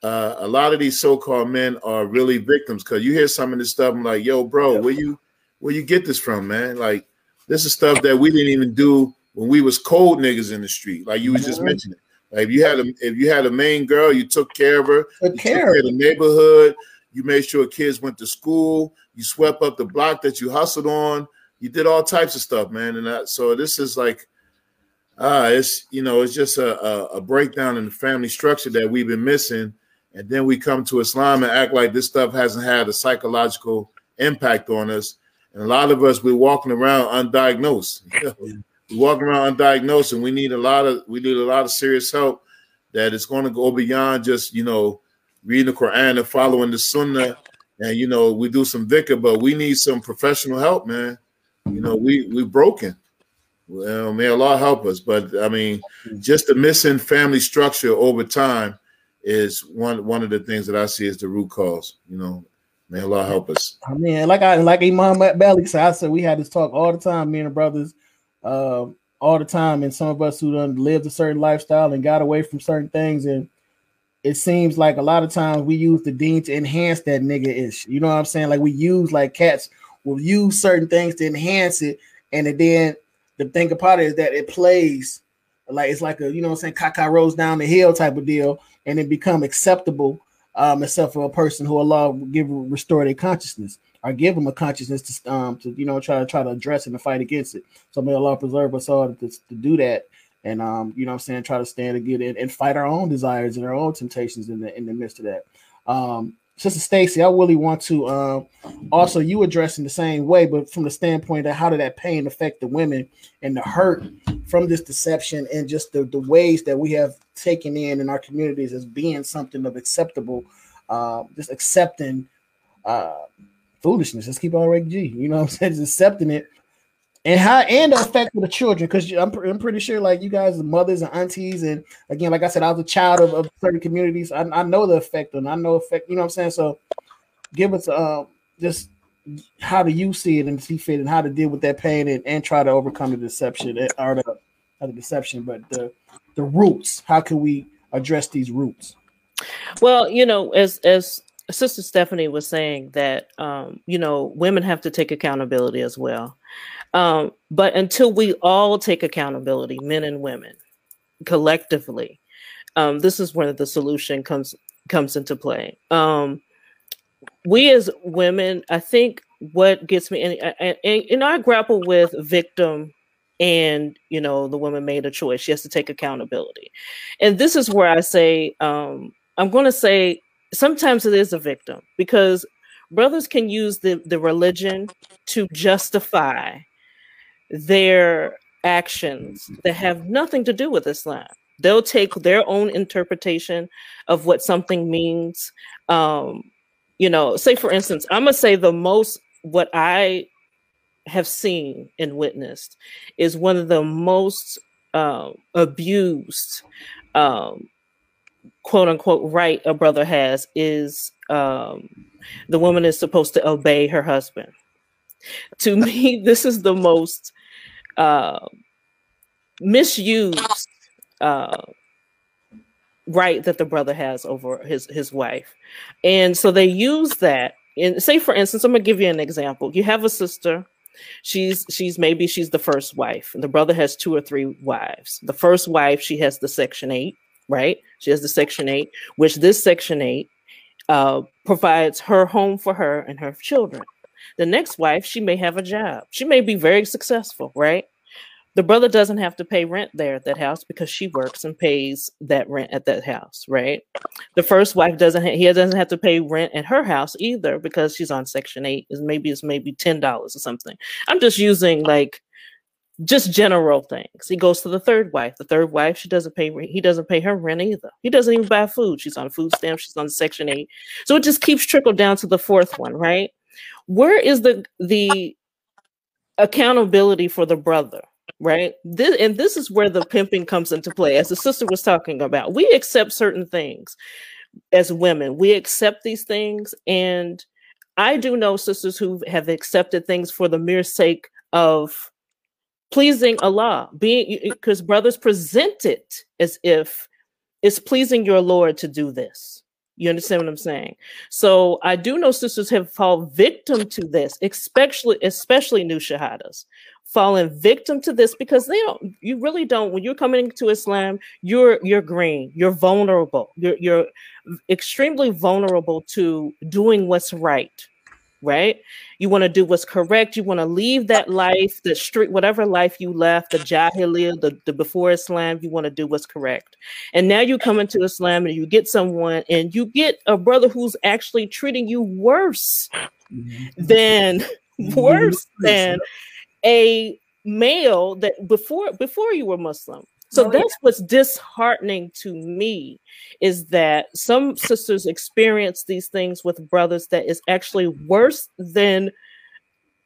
uh, a lot of these so-called men are really victims because you hear some of this stuff. I'm like, yo, bro, where you where you get this from, man? Like, this is stuff that we didn't even do when we was cold niggas in the street, like you was just mentioning. Like if you had a if you had a main girl, you took care of her, Took you care took care of the neighborhood, you made sure kids went to school, you swept up the block that you hustled on, you did all types of stuff, man. And that, so this is like uh it's you know, it's just a, a, a breakdown in the family structure that we've been missing. And then we come to Islam and act like this stuff hasn't had a psychological impact on us. And a lot of us we're walking around undiagnosed. we're walking around undiagnosed, and we need a lot of we need a lot of serious help that is going to go beyond just you know reading the Quran and following the Sunnah. And you know we do some dhikr, but we need some professional help, man. You know we we broken. Well, may Allah help us, but I mean, just the missing family structure over time is one one of the things that I see as the root cause. You know, may Allah help us. I mean, like I like Imam Belly said, I said we had this talk all the time, me and the brothers, uh, all the time, and some of us who done lived a certain lifestyle and got away from certain things, and it seems like a lot of times we use the deen to enhance that nigga ish. You know what I'm saying? Like we use like cats will use certain things to enhance it, and then the thing about it is that it plays like it's like a you know what I'm saying, caca rolls down the hill type of deal, and it become acceptable, um, except for a person who Allah give restore their consciousness or give them a consciousness to um to you know try to try to address and fight against it. So may Allah preserve us all to, to do that. And um, you know what I'm saying, try to stand again and, and fight our own desires and our own temptations in the in the midst of that. Um, Sister Staci, I really want to um, also you addressing the same way, but from the standpoint of how did that pain affect the women and the hurt from this deception and just the, the ways that we have taken in in our communities as being something of acceptable, uh, just accepting uh, foolishness. Let's keep it all right, G. You know what I'm saying? Just accepting it. And how and the effect of the children, because I'm, I'm pretty sure like you guys, mothers and aunties, and again, like I said, I was a child of, of certain communities. I, I know the effect, and I know effect. You know what I'm saying? So, give us um just how do you see it and see fit, and how to deal with that pain, and, and try to overcome the deception eh, or the not the deception, but the the roots. How can we address these roots? Well, you know, as as Sister Stephanie was saying that um, you know women have to take accountability as well. Um, but until we all take accountability, men and women, collectively, um, this is where the solution comes comes into play. Um, we as women, I think, what gets me, and, and, and I grapple with victim and you know the woman made a choice she has to take accountability and this is where i say um i'm going to say sometimes it is a victim because brothers can use the the religion to justify their actions that have nothing to do with islam. They'll take their own interpretation of what something means. Um you know say for instance i'm gonna say the most what i have seen and witnessed is one of the most um, abused um, quote unquote right a brother has is um, the woman is supposed to obey her husband to me this is the most uh, misused uh, right that the brother has over his his wife. And so they use that and say for instance i'm gonna give you an example. You have a sister. She's she's maybe she's the first wife and the brother has two or three wives. The first wife she has the section 8 right? She has the section 8 which this section 8 uh, provides her home for her and her children the next wife she may have a job. She may be very successful right? The brother doesn't have to pay rent there at that house because she works and pays that rent at that house right? The first wife doesn't ha- he doesn't have to pay rent at her house either because she's on section 8 is maybe it's maybe $10 or something. I'm just using like just general things. He goes to the third wife. The third wife she doesn't pay he doesn't pay her rent either. He doesn't even buy food. She's on food stamps she's on section 8 so it just keeps trickle down to the fourth one right where is the the accountability for the brother right? This and this is where the pimping comes into play as the sister was talking about. We accept certain things as women. We accept these things and i do know sisters who have accepted things for the mere sake of pleasing allah being because brothers present it as if it's pleasing your lord to do this You understand what I'm saying? So I do know sisters have fallen victim to this, especially especially new shahadas, fallen victim to this because they don't. You really don't. When you're coming to Islam, you're you're green. You're vulnerable. You're you're extremely vulnerable to doing what's right right? You want to do what's correct. You want to leave that life, the street, whatever life you left, the jahiliyyah, the, the before Islam, you want to do what's correct. And now you come into Islam and you get someone and you get a brother who's actually treating you worse mm-hmm. than worse than a male that before before you were Muslim. So oh, that's yeah. what's disheartening to me is that some sisters experience these things with brothers that is actually worse than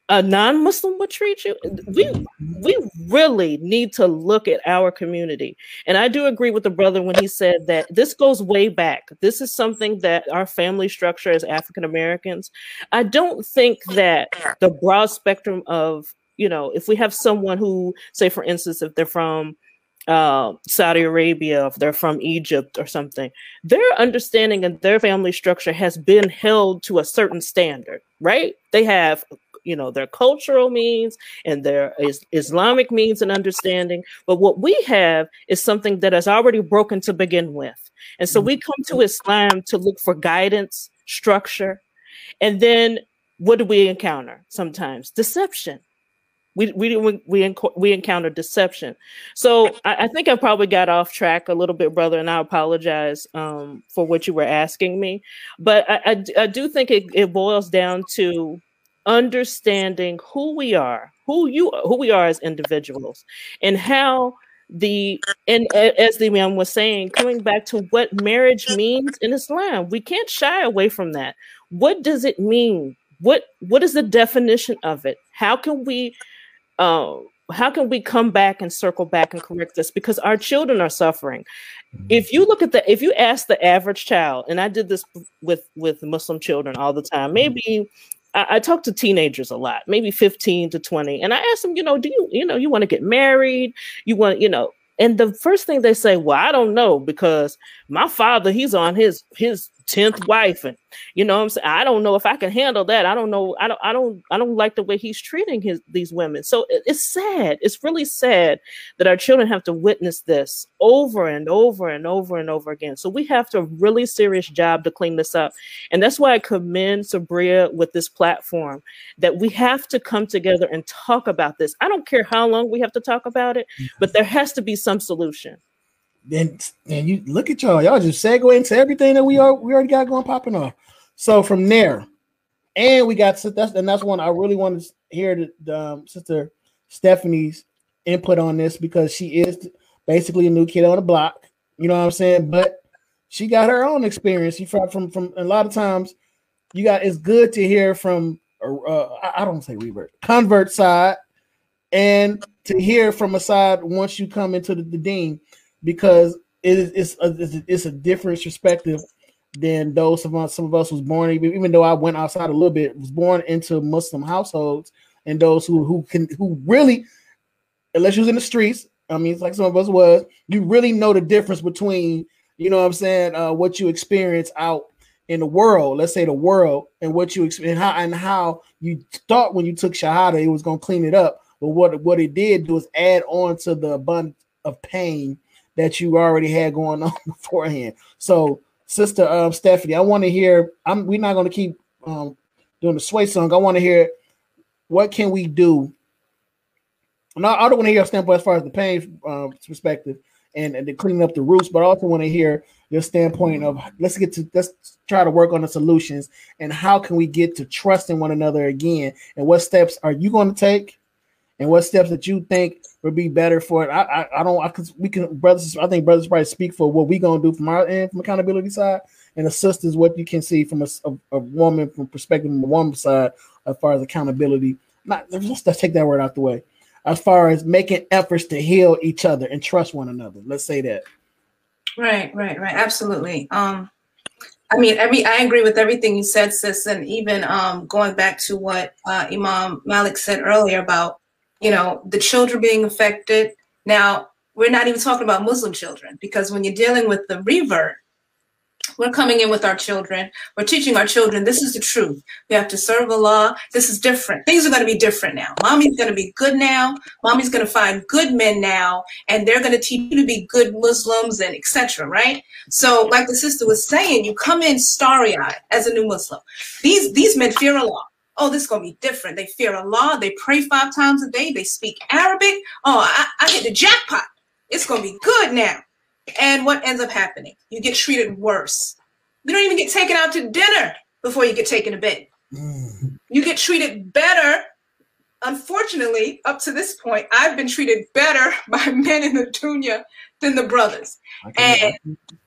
a non-Muslim would treat you. We we really need to look at our community. And I do agree with the brother when he said that this goes way back. This is something that our family structure as African Americans. I don't think that the broad spectrum of, you know, if we have someone who say for instance if they're from uh, Saudi Arabia, if they're from Egypt or something, their understanding and their family structure has been held to a certain standard, right? They have, you know, their cultural means and their is Islamic means and understanding. But what we have is something that is already broken to begin with. And so we come to Islam to look for guidance, structure, and then what do we encounter sometimes? Deception we we we we, encounter deception. So I, I, think I probably got off track a little bit, brother, and I apologize um, for what you were asking me. But I, I, I do think it, it boils down to understanding who we are, who you who we are as individuals, and how the and as the man was saying, coming back to what marriage means in Islam, we can't shy away from that. What does it mean? What what is the definition of it? How can we uh, how can we come back and circle back and correct this because our children are suffering mm-hmm. if you look at the if you ask the average child and i did this with with muslim children all the time mm-hmm. maybe I, I talk to teenagers a lot maybe 15 to 20 and i ask them you know do you you know you want to get married you want you know and the first thing they say well i don't know because my father he's on his his 10th wife and you know i'm saying? I don't know if i can handle that. I don't know. I don't i don't i don't like the way he's treating his these women. So it, it's sad. It's really sad that our children have to witness this over and over and over and over again. So we have to really serious job to clean this up. And that's why i commend sabria with this platform that we have to come together and talk about this. I don't care how long we have to talk about it but there has to be some solution then and you look at y'all, y'all just segue into everything that we are we already got going popping off. So from there, and we got that's and that's one I really want to hear the, the um, sister Stephanie's input on this because she is basically a new kid on the block. You know what I'm saying? But she got her own experience. She from from from a lot of times. You got it's good to hear from uh, I don't say revert convert side, and to hear from a side once you come into the, the deen because it is it's a, it's a different perspective than those of us some of us was born even, though I went outside a little bit was born into Muslim households and those who who can who really unless you was in the streets I mean it's like some of us was you really know the difference between you know what I'm saying uh, what you experience out in the world let's say the world and what you and how and how you thought when you took shahada it was to clean it up. But what what it did was add on to the abundance of pain that you already had going on beforehand. So, Sister um, Stephanie, I want to hear. I'm. We're not going to keep um, doing the sway song. I want to hear what can we do. And I, I don't want to hear a standpoint as far as the pain um, perspective and, and the cleaning up the roots, but I also want to hear your standpoint of let's get to let's try to work on the solutions and how can we get to trusting one another again and what steps are you going to take and what steps that you think would be better for it. I I, I don't I cause we can brothers I think brothers probably speak for what we gonna do from our end from accountability side and the sisters what you can see from a, a, a woman from perspective from a woman side as far as accountability. Not let's, let's take that word out the way. As far as making efforts to heal each other and trust one another. Let's say that. Right, right, right. Absolutely. Um I mean, every I agree with everything you said, sis, and even um, going back to what uh, Imam Malik said earlier about you know, the children being affected. Now, we're not even talking about Muslim children because when you're dealing with the revert, we're coming in with our children. We're teaching our children this is the truth. We have to serve Allah. This is different. Things are going to be different now. Mommy's going to be good now. Mommy's going to find good men now, and they're going to teach you to be good Muslims and etc. Right? So, like the sister was saying, you come in starry-eyed as a new Muslim. These these men fear Allah. Oh, this is going to be different. They fear Allah. They pray five times a day. They speak Arabic. Oh, I, I hit the jackpot. It's going to be good now. And what ends up happening? You get treated worse. You don't even get taken out to dinner before you get taken to bed. Mm. You get treated better. Unfortunately, up to this point, I've been treated better by men in the dunya than the brothers. And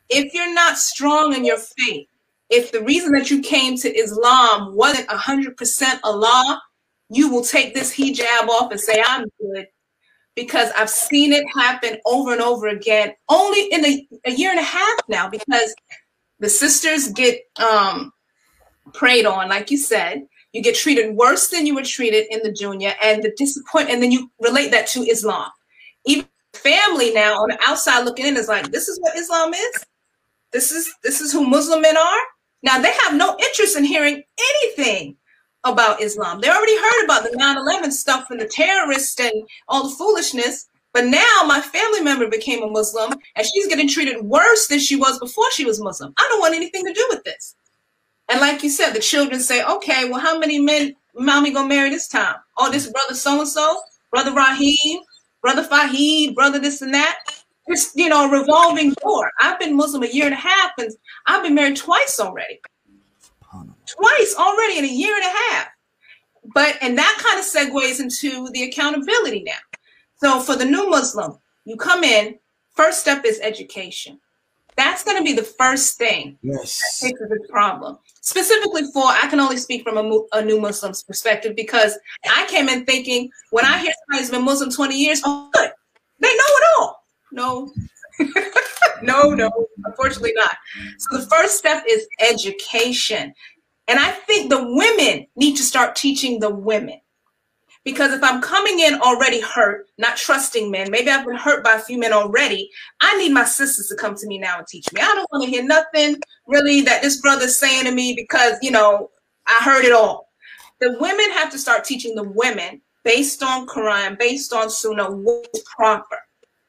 if you're not strong in your faith, if the reason that you came to Islam wasn't 100% Allah, you will take this hijab off and say, I'm good because I've seen it happen over and over again, only in a, a year and a half now, because the sisters get um, preyed on, like you said. You get treated worse than you were treated in the dunya, and the disappointment, and then you relate that to Islam. Even family now on the outside looking in is like, this is what Islam is. This is this is who Muslim men are. Now they have no interest in hearing anything about Islam. They already heard about the 9-11 stuff and the terrorists and all the foolishness. But now my family member became a Muslim and she's getting treated worse than she was before she was Muslim. I don't want anything to do with this. And like you said, the children say, okay, well, how many men mommy gonna marry this time? Oh, this brother so-and-so, brother Rahim, brother Fahid, brother this and that. It's, you know, a revolving door. I've been Muslim a year and a half and I've been married twice already twice already in a year and a half. But and that kind of segues into the accountability now. So for the new Muslim, you come in, first step is education. That's going to be the first thing yes. that fixes this problem. Specifically for, I can only speak from a, a, new Muslim's perspective because I came in thinking when I hear somebody's been Muslim 20 years, oh, good, they know it all. No, no, no, unfortunately not. So the first step is education. And I think the women need to start teaching the women. Because if I'm coming in already hurt, not trusting men, maybe I've been hurt by a few men already, I need my sisters to come to me now and teach me. I don't want to hear nothing really that this brother's saying to me because, you know, I heard it all. The women have to start teaching the women based on Quran, based on Sunnah, what's proper.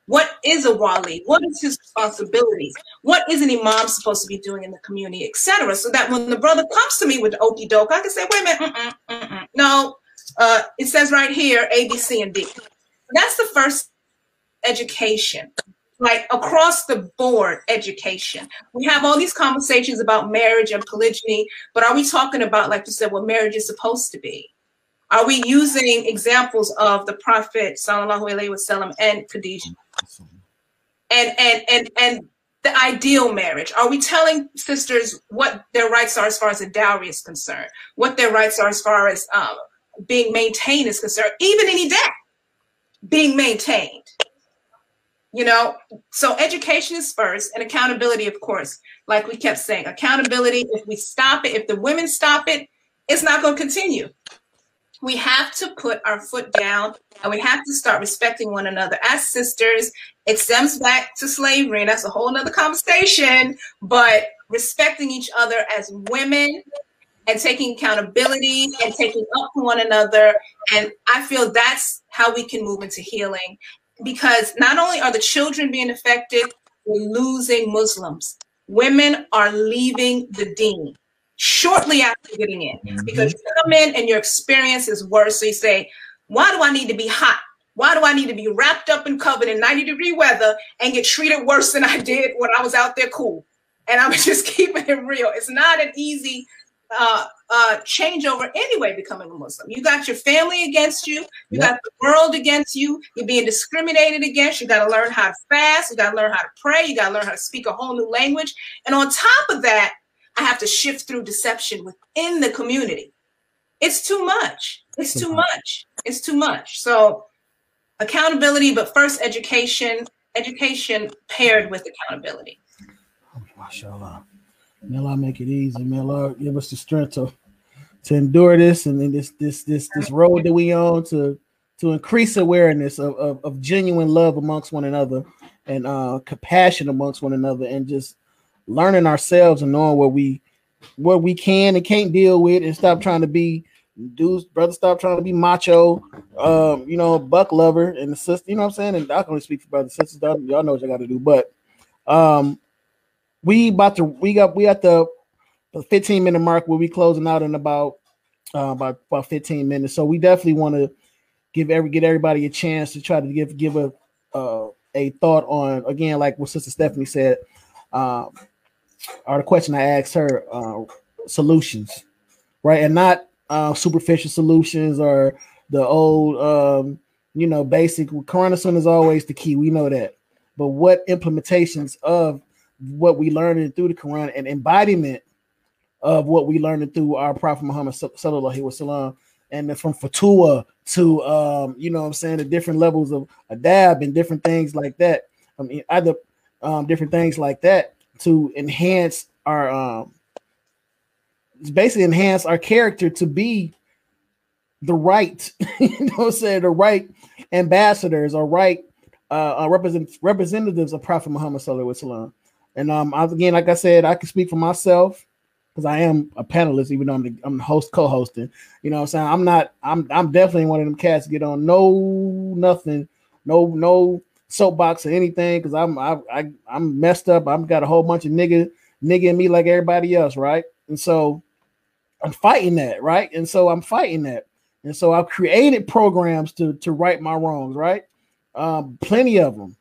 What is a wali? What is his responsibilities? What is an imam supposed to be doing in the community, etc. So that when the brother comes to me with okey doke, I can say, wait a minute, mm-mm, mm-mm. no, uh, it says right here A, B, C, and D. That's the first education, like across the board education. We have all these conversations about marriage and polygyny, but are we talking about, like you said, what marriage is supposed to be? Are we using examples of the Prophet Sallallahu Alaihi Wasallam and Khadijah? And and and and the ideal marriage? Are we telling sisters what their rights are as far as the dowry is concerned? What their rights are as far as um, being maintained is concerned? Even any debt being maintained. You know, so education is first and accountability, of course, like we kept saying, accountability. If we stop it, if the women stop it, it's not going to continue we have to put our foot down and we have to start respecting one another as sisters. It stems back to slavery, and that's a whole nother conversation, but respecting each other as women and taking accountability and taking up for one another. And I feel that's how we can move into healing because not only are the children being affected, we're losing Muslims. Women are leaving the deen shortly after getting in mm-hmm. because you come in and your experience is worse. So you say, why do I need to be hot? Why do I need to be wrapped up and covered in 90 degree weather and get treated worse than I did when I was out there cool? And I'm just keeping it real. It's not an easy uh, uh, changeover anyway, becoming a Muslim. You got your family against you, you yep. got the world against you, you're being discriminated against. You got to learn how to fast, you got to learn how to pray, you got to learn how to speak a whole new language. And on top of that, I have to shift through deception within the community. It's too much. It's too much. It's too much. So accountability, but first education, education paired with accountability. Mashallah. May Allah make it easy. May Allah give us the strength to, to endure this and then this this this this road that we on to to increase awareness of, of, of genuine love amongst one another and uh compassion amongst one another and just learning ourselves and knowing what we what we can and can't deal with, and stop trying to be dudes, brother. Stop trying to be macho, um, you know, buck lover and the sister. You know what I'm saying? And I can only speak for brothers sisters. Y'all know what you got to do, but um, we about to we got we at the, the 15 minute mark where we closing out in about uh, about about 15 minutes. So we definitely want to give every get everybody a chance to try to give give a uh, a thought on again, like what Sister Stephanie said, um, or the question I asked her, uh, solutions, right, and not uh, superficial solutions or the old, um, you know, basic. Quran is always the key. We know that, but what implementations of what we learned through the Quran and embodiment of what we learned through our Prophet Muhammad sallallahu alaihi wasallam, and from fatwa to um, you know, I'm saying the different levels of adab and different things like that. I mean, other um, different things like that to enhance our um, basically enhance our character to be the right, you know, what I'm saying the right ambassadors or right uh, uh represent representatives of Prophet Muhammad sallallahu alaihi wasallam. And um, again, like I said, I can speak for myself because I am a panelist, even though I'm the, I'm the host, co-hosting. You know, what I'm saying I'm not. I'm I'm definitely one of them cats get on no nothing, no no soapbox or anything because I'm I, I I'm messed up. I've got a whole bunch of nigga nigga in me like everybody else, right? And so I'm fighting that, right? And so I'm fighting that. And so I've created programs to to right my wrongs, right? Um, plenty of them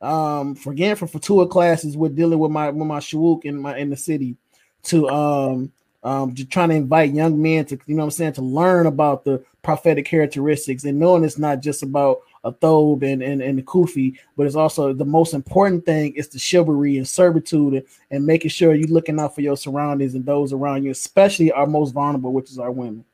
um for again for Fatua classes with dealing with my with my shawuk in my in the city to um um just trying to invite young men to you know I'm saying to learn about the prophetic characteristics and knowing it's not just about a thobe and, and, and the kufi, but it's also the most important thing is the chivalry and servitude and, and making sure you're looking out for your surroundings and those around you, especially our most vulnerable, which is our women.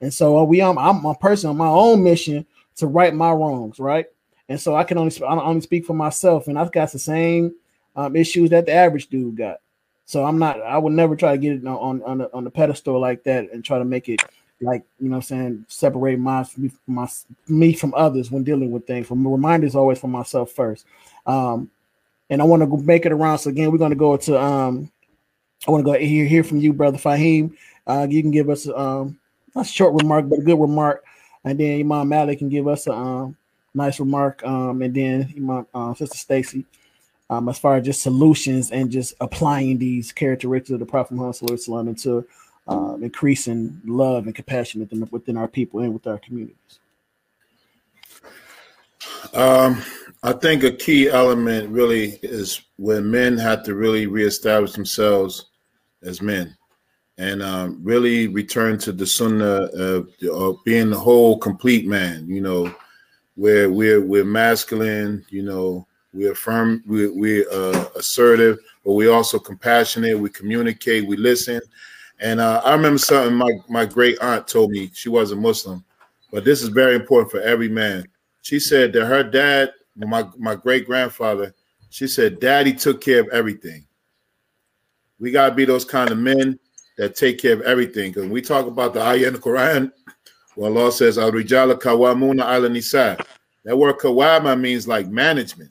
And so uh, we I'm I'm a person on my own mission to right my wrongs, right? And so I can only I only speak for myself, and I've got the same um, issues that the average dude got. So I'm not. I would never try to get it on on on the pedestal like that and try to make it like you know I'm saying separate my my me from others when dealing with things. From reminders always for myself first. Um, and I want to make it around. So again, we're going to go to um, I want to go hear hear from you, brother Faheem. Uh, you can give us um a short remark, but a good remark, and then Imam Malik can give us a um nice remark. Um, and then my uh, sister Staci, um, as far as just solutions and just applying these characteristics of the Prophet Muhammad into um, increasing love and compassion within, within our people and with our communities. Um, I think a key element really is when men have to really reestablish themselves as men and um, really return to the sunnah of, of being the whole complete man. You know, where we're we're masculine, you know, we're firm, we're, we're uh, assertive, but we also compassionate. We communicate, we listen. And uh, I remember something my my great aunt told me. She wasn't Muslim, but this is very important for every man. She said that her dad, my my great grandfather, she said, "Daddy took care of everything." We gotta be those kind of men that take care of everything. Because we talk about the ayah in the Quran, well, Allah says, Al Rijala Kawamuna ala Nisa. That word Kawama means like management,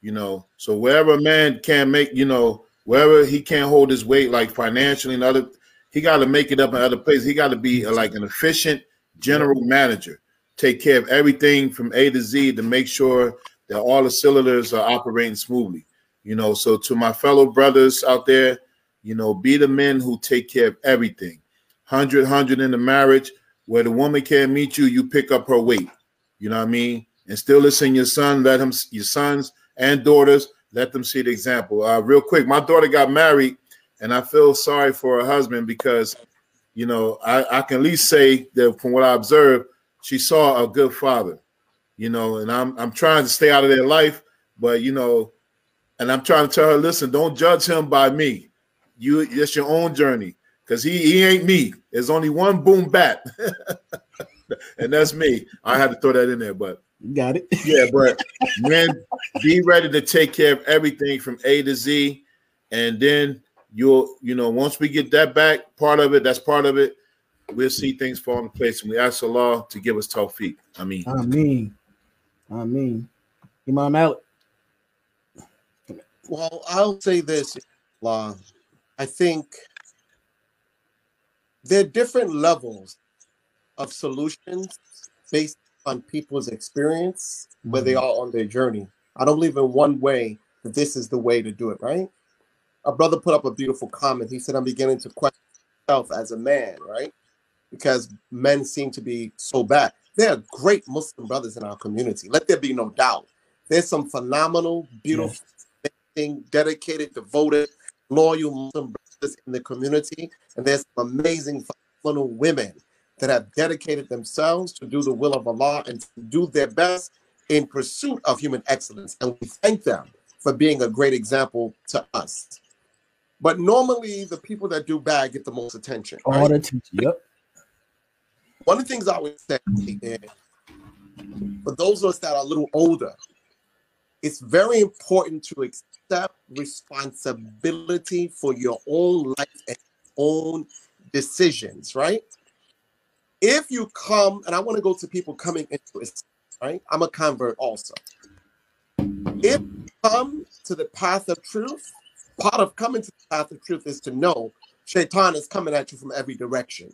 you know. So wherever a man can't make, you know, wherever he can't hold his weight, like financially and other, he got to make it up in other places. He got to be like an efficient general manager, take care of everything from A to Z to make sure that all the cylinders are operating smoothly. You know, so to my fellow brothers out there, you know, be the men who take care of everything. 100, 100 in the marriage, where the woman can't meet you, you pick up her weight. You know what I mean? And still listen your son, let him your sons and daughters, let them see the example. Uh, real quick, my daughter got married, and I feel sorry for her husband because you know, I, I can at least say that from what I observed, she saw a good father, you know, and I'm I'm trying to stay out of their life, but you know, and I'm trying to tell her, listen, don't judge him by me. You it's your own journey because he he ain't me. There's only one boom bat, and that's me. I had to throw that in there, but got it. yeah, but man, be ready to take care of everything from A to Z, and then you'll you know once we get that back, part of it, that's part of it. We'll see things fall in place, and we ask Allah to give us tawfiq. I mean, I mean, I mean, Imam Malik. Well, I'll say this law, I think there are different levels of solutions based on people's experience where they mm-hmm. are on their journey. I don't believe in one way that this is the way to do it, right? A brother put up a beautiful comment. He said, I'm beginning to question myself as a man, right? Because men seem to be so bad. There are great Muslim brothers in our community. Let there be no doubt. There's some phenomenal, beautiful, amazing, dedicated, devoted, loyal Muslim brothers in the community. And there's some amazing, phenomenal women that have dedicated themselves to do the will of Allah and to do their best in pursuit of human excellence. And we thank them for being a great example to us. But normally, the people that do bad get the most attention. All right? the teaching. Yep. One of the things I always say is for those of us that are a little older, it's very important to accept responsibility for your own life and own decisions, right? If you come, and I want to go to people coming into it, right? I'm a convert also. If you come to the path of truth, part of coming to the path of truth is to know Shaitan is coming at you from every direction.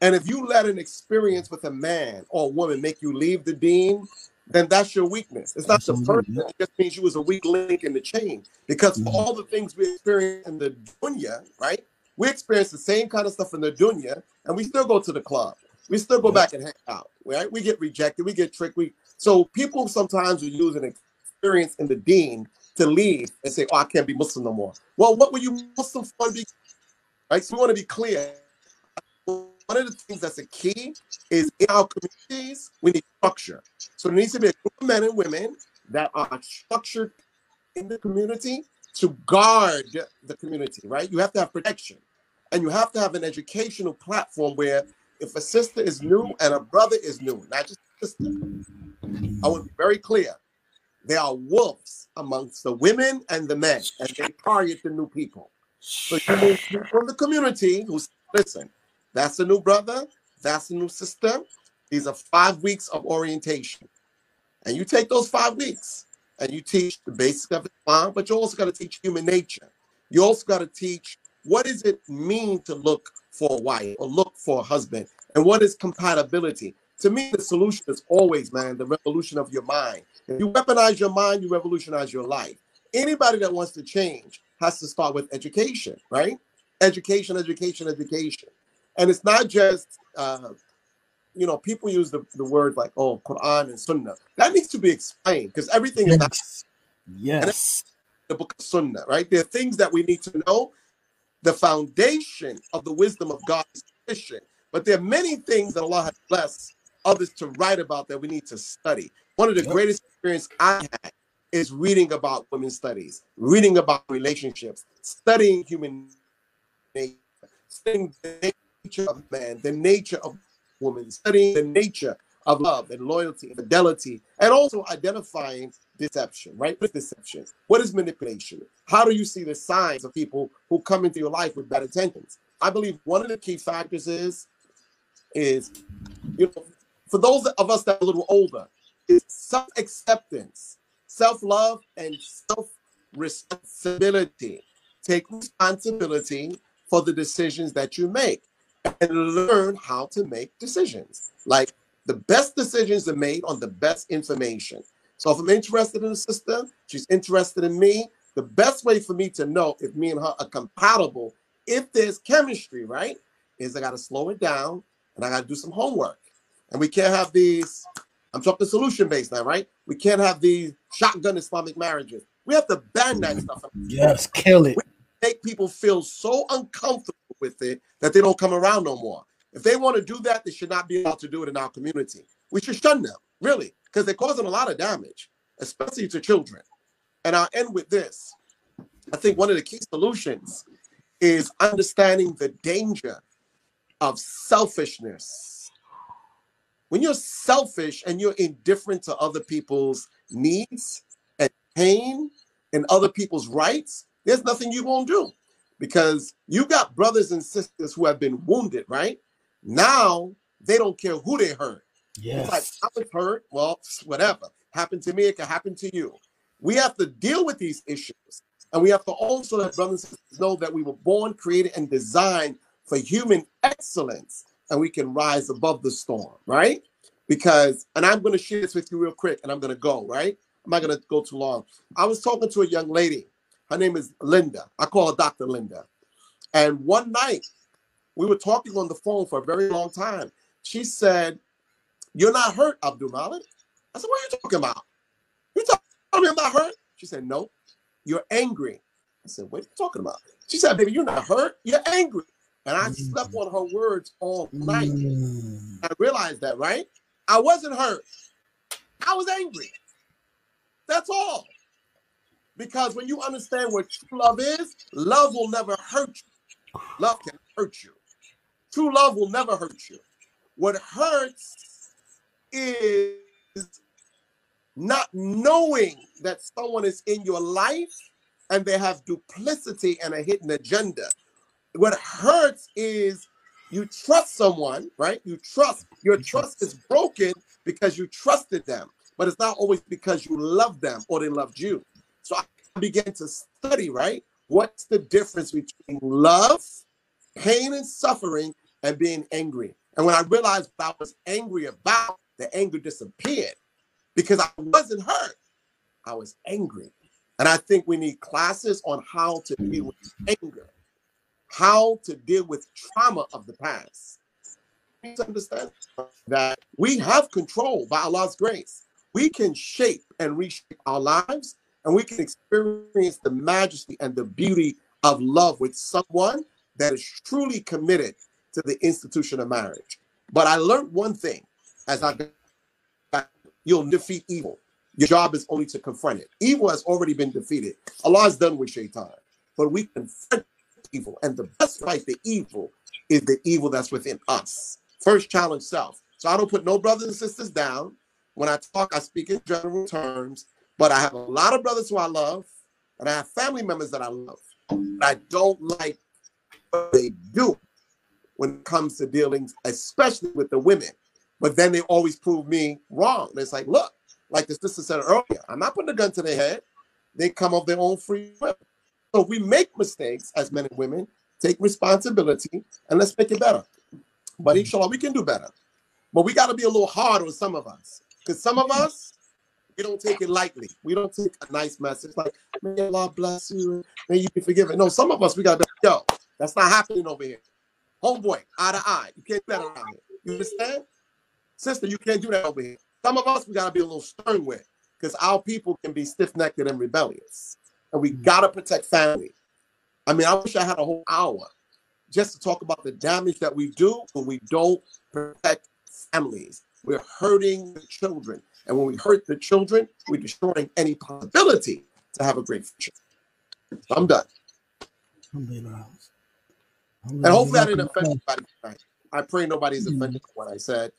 And if you let an experience with a man or a woman make you leave the deen, then that's your weakness. It's not the person. It just means you was a weak link in the chain. Because Mhm. all the things we experience in the dunya, right? We experience the same kind of stuff in the dunya, and we still go to the club. We still go Yeah. back and hang out, right? We get rejected, we get tricked. We so people sometimes will use an experience in the deen to leave and say, "Oh, I can't be Muslim no more." Well, what were you Muslim for? Right? So we want to be clear. One of the things that's a key is in our communities, we need structure. So there needs to be a group of men and women that are structured in the community to guard the community, right? You have to have protection. And you have to have an educational platform where if a sister is new and a brother is new, not just sister, I want to be very clear. There are wolves amongst the women and the men, and they target the new people. So you move people from the community who say, listen, that's a new brother, that's a new sister. These are five weeks of orientation. And you take those five weeks and you teach the basics of Islam, but you also got to teach human nature. You also got to teach what does it mean to look for a wife or look for a husband, and what is compatibility. To me, the solution is always, man, the revolution of your mind. If you weaponize your mind, you revolutionize your life. Anybody that wants to change has to start with education, right? Education, education, education. And it's not just, uh, you know, people use the, the word like, oh, Quran and Sunnah. That needs to be explained because everything is not Yes. Yes. the book of Sunnah, right? There are things that we need to know. The foundation of the wisdom of God is sufficient, but there are many things that Allah has blessed others to write about that we need to study. One of the Yep. greatest experience I had is reading about women's studies, reading about relationships, studying human nature, studying the nature of man, the nature of woman, studying the nature of love and loyalty and fidelity, and also identifying deception, right? What is deception? What is manipulation? How do you see the signs of people who come into your life with bad intentions? I believe one of the key factors is, is you know, for those of us that are a little older, is self-acceptance, self-love, and self-responsibility. Take responsibility for the decisions that you make and learn how to make decisions. Like the best decisions are made on the best information. So if I'm interested in a sister, she's interested in me. The best way for me to know if me and her are compatible, if there's chemistry, right, is I got to slow it down and I got to do some homework. And we can't have these. I'm talking solution based now, right? We can't have these shotgun Islamic marriages. We have to ban that mm. stuff. Yes. Kill it. Make people feel so uncomfortable with it that they don't come around no more. If they want to do that, they should not be allowed to do it in our community. We should shun them, really, because they're causing a lot of damage, especially to children. And I'll end with this. I think one of the key solutions is understanding the danger of selfishness. When you're selfish and you're indifferent to other people's needs and pain and other people's rights, there's nothing you won't do because you got brothers and sisters who have been wounded, right? Now they don't care who they hurt. It's like I was hurt. Well, whatever happened to me, it can happen to you. We have to deal with these issues And we have to also let brothers and sisters know that we were born, created, and designed for human excellence, and we can rise above the storm, right? Because, and I'm going to share this with you real quick, and I'm going to go, right? I'm not going to go too long. I was talking to a young lady. Her name is Linda. I call her Dr. Linda. And one night, we were talking on the phone for a very long time. She said, You're not hurt, Abdul Malik. I said, What are you talking about? You telling me I'm not hurt? She said, No, you're angry. I said, What are you talking about? She said, Baby, you're not hurt, you're angry. And I slept on her words all night. Mm. I realized that, right? I wasn't hurt. I was angry. That's all. Because when you understand what true love is, love will never hurt you. Love can hurt you. True love will never hurt you. What hurts is not knowing that someone is in your life and they have duplicity and a hidden agenda. What hurts is you trust someone, right? You trust, your trust is broken because you trusted them, but it's not always because you love them or they loved you. So I began to study, right? What's the difference between love, pain, and suffering, and being angry? And when I realized what I was angry about, the anger disappeared because I wasn't hurt. I was angry. And I think we need classes on how to deal with anger, how to deal with trauma of the past. You understand that we have control by Allah's grace. We can shape and reshape our lives, and we can experience the majesty and the beauty of love with someone that is truly committed to the institution of marriage. But I learned one thing as I you'll defeat evil. Your job is only to confront it. Evil has already been defeated. Allah is done with shaitan. But we confront evil. And the best fight the evil is the evil that's within us. First challenge self. So I don't put no brothers and sisters down. When I talk, I speak in general terms. But I have a lot of brothers who I love, and I have family members that I love. But I don't like what they do when it comes to dealings, especially with the women. But then they always prove me wrong. It's like, look, like the sister said earlier, I'm not putting a gun to their head. They come of their own free will. So we make mistakes as men and women, take responsibility and let's make it better. But inshallah, we can do better. But we got to be a little hard on some of us. Because some of us, we don't take it lightly. We don't take a nice message like, may Allah bless you, may you be forgiven. No, some of us, we got to, yo, that's not happening over here. Homeboy, eye to eye. You can't do that around here. You understand? Sister, you can't do that over here. Some of us, we got to be a little stern with because our people can be stiff necked and rebellious. And we got to protect family. I mean, I wish I had a whole hour just to talk about the damage that we do when we don't protect families. We're hurting the children. And when we hurt the children, we're destroying any possibility to have a great future. So I'm done. And hopefully I didn't offend anybody tonight. I pray nobody's offended by what I said.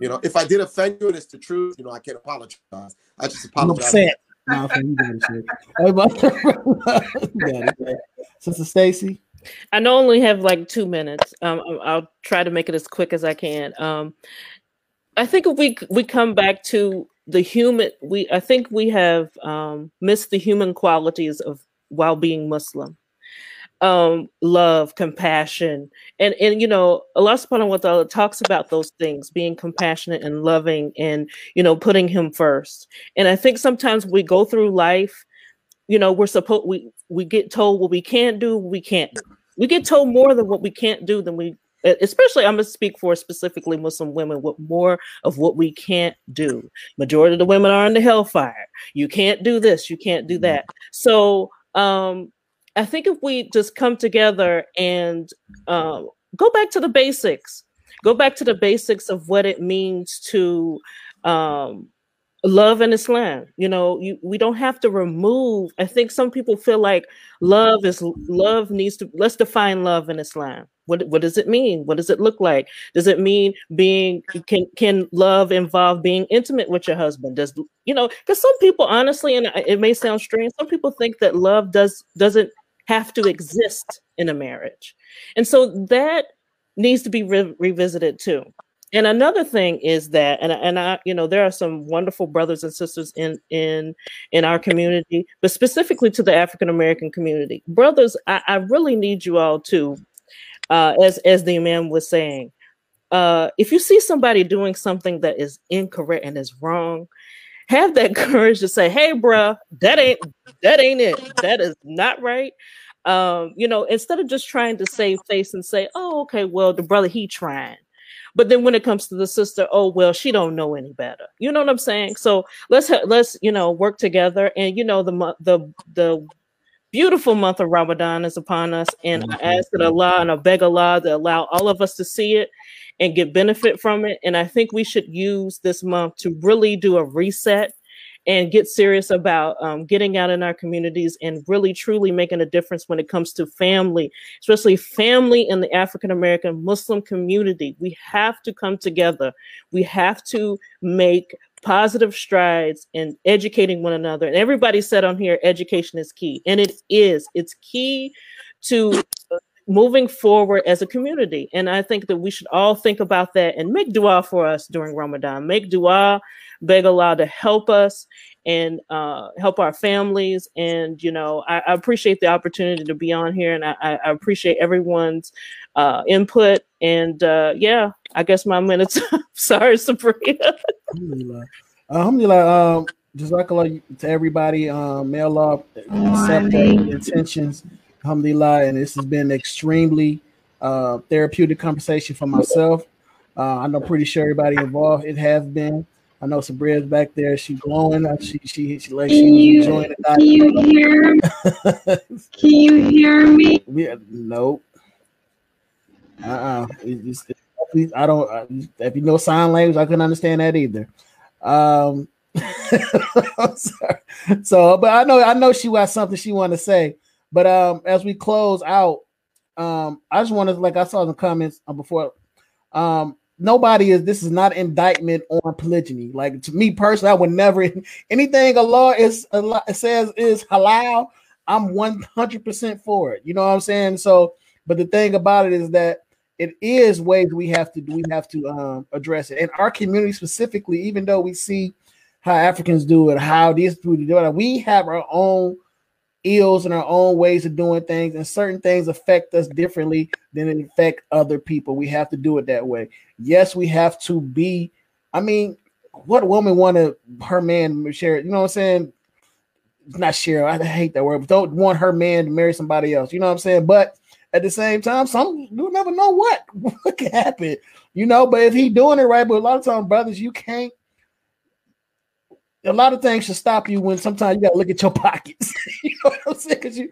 You know, if I did offend you and it's the truth, you know, I can't apologize. I just I'm apologize. upset. Nah, fam, you got shit. It. Sister Staci. I know only have like two minutes. Um, I'll try to make it as quick as I can. Um, I think if we we come back to the human, we I think we have um, missed the human qualities of while being Muslim. Um, love, compassion, and and you know, Allah Subhanahu wa Taala talks about those things, being compassionate and loving, and you know, putting Him first. And I think sometimes we go through life, you know, we're supposed we we get told what we can't do, we can't do. We get told more than what we can't do than we especially i'm going to speak for specifically muslim women what more of what we can't do. Majority of the women are in the hellfire. You can't do this you can't do that. So um i think if we just come together and um, go back to the basics go back to the basics of what it means to um love in islam you know you we don't have to remove i think some people feel like love is love needs to let's define love in islam what what does it mean? What does it look like? Does it mean being can can love involve being intimate with your husband? Does you know because some people honestly and it may sound strange some people think that love does doesn't have to exist in a marriage. And so that needs to be re- revisited too. And another thing is that and, and i you know there are some wonderful brothers and sisters in in in our community but specifically to the african american community. Brothers I, I really need you all to uh as as the man was saying uh if you see somebody doing something that is incorrect and is wrong have that courage to say hey bruh that ain't that ain't it that is not right um you know instead of just trying to save face and say oh okay well the brother he trying but then when it comes to the sister, oh well, she don't know any better. You know what I'm saying? So let's let's you know work together. And you know the the the beautiful month of Ramadan is upon us, and I ask that Allah and I beg Allah to allow all of us to see it and get benefit from it. And I think we should use this month to really do a reset and get serious about um, getting out in our communities and really truly making a difference when it comes to family, especially family in the African American Muslim community. We have to come together. We have to make positive strides in educating one another. And everybody said on here, education is key. And it is. It's key to moving forward as a community. And I think that we should all think about that and make dua for us during Ramadan. Make dua beg Allah to help us and uh, help our families. And, you know, I, I, appreciate the opportunity to be on here and I, I appreciate everyone's uh, input. And uh, yeah, I guess my minutes. Sorry, Sabrina. Alhamdulillah. Alhamdulillah. Um, Jazakallah to everybody. Um, may Allah accept their intentions. Alhamdulillah. And this has been extremely uh, therapeutic conversation for myself. Uh, I know pretty sure everybody involved it has been. I know Sabria's back there. She's glowing. She she she like she you, enjoying it. Can you hear? Me? Can you hear me? We, nope. Uh uh-uh. uh I don't. If you know sign language, I couldn't understand that either. Um. so, but I know I know she got something she want to say. But um, as we close out, um, I just want to like I saw in the comments uh, before. Um, nobody is this is not indictment on polygyny. Like to me personally, I would never anything a law is a law says is halal. I'm 100% for it. You know what I'm saying? So, but the thing about it is that it is ways we have to we have to um, address it. And our community specifically, even though we see how Africans do it, how these people do it, we have our own ills and our own ways of doing things, and certain things affect us differently than it affect other people. We have to do it that way. Yes, we have to be. I mean, what woman want to her man share? You know what I'm saying? Not share. I hate that word, but don't want her man to marry somebody else. You know what I'm saying? But at the same time, some you never know what what can happen. You know, but if he doing it right, but a lot of times, brothers, you can't a lot of things should stop you when sometimes you got to look at your pockets. you know what I'm saying? Because you,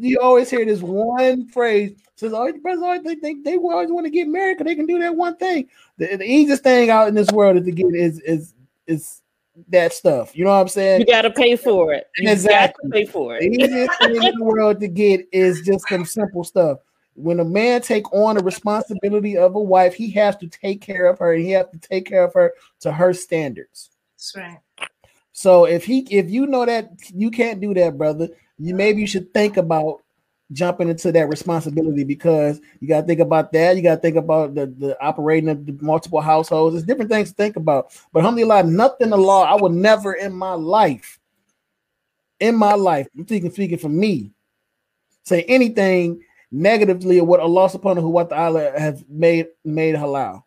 you always hear this one phrase says, "Oh, brothers always they think they, they always want to get married because they can do that one thing." The, the, easiest thing out in this world is to get is is is that stuff. You know what I'm saying? You got to pay for it. You exactly. pay for it. The easiest thing in the world to get is just some simple stuff. When a man take on the responsibility of a wife, he has to take care of her, and he has to take care of her to her standards. That's right. So if he if you know that you can't do that, brother, you maybe you should think about jumping into that responsibility because you got to think about that. You got to think about the, the operating of the multiple households. There's different things to think about. But alhamdulillah, nothing the law. I would never in my life, in my life, I'm speaking speaking for me, say anything negatively of what Allah subhanahu wa ta'ala has made made halal.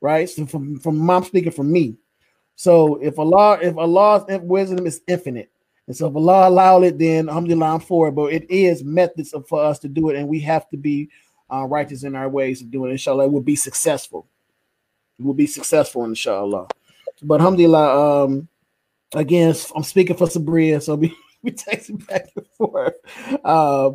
Right? So from, from mom speaking for me. So if Allah, if Allah's wisdom is infinite, and so if Allah allowed it, then alhamdulillah, I'm for it. But it is methods for us to do it, and we have to be uh, righteous in our ways of doing it. Inshallah, we'll be successful. We'll be successful, inshallah. But alhamdulillah, um, again, I'm speaking for Sabria, so we, we texting back and forth. Uh,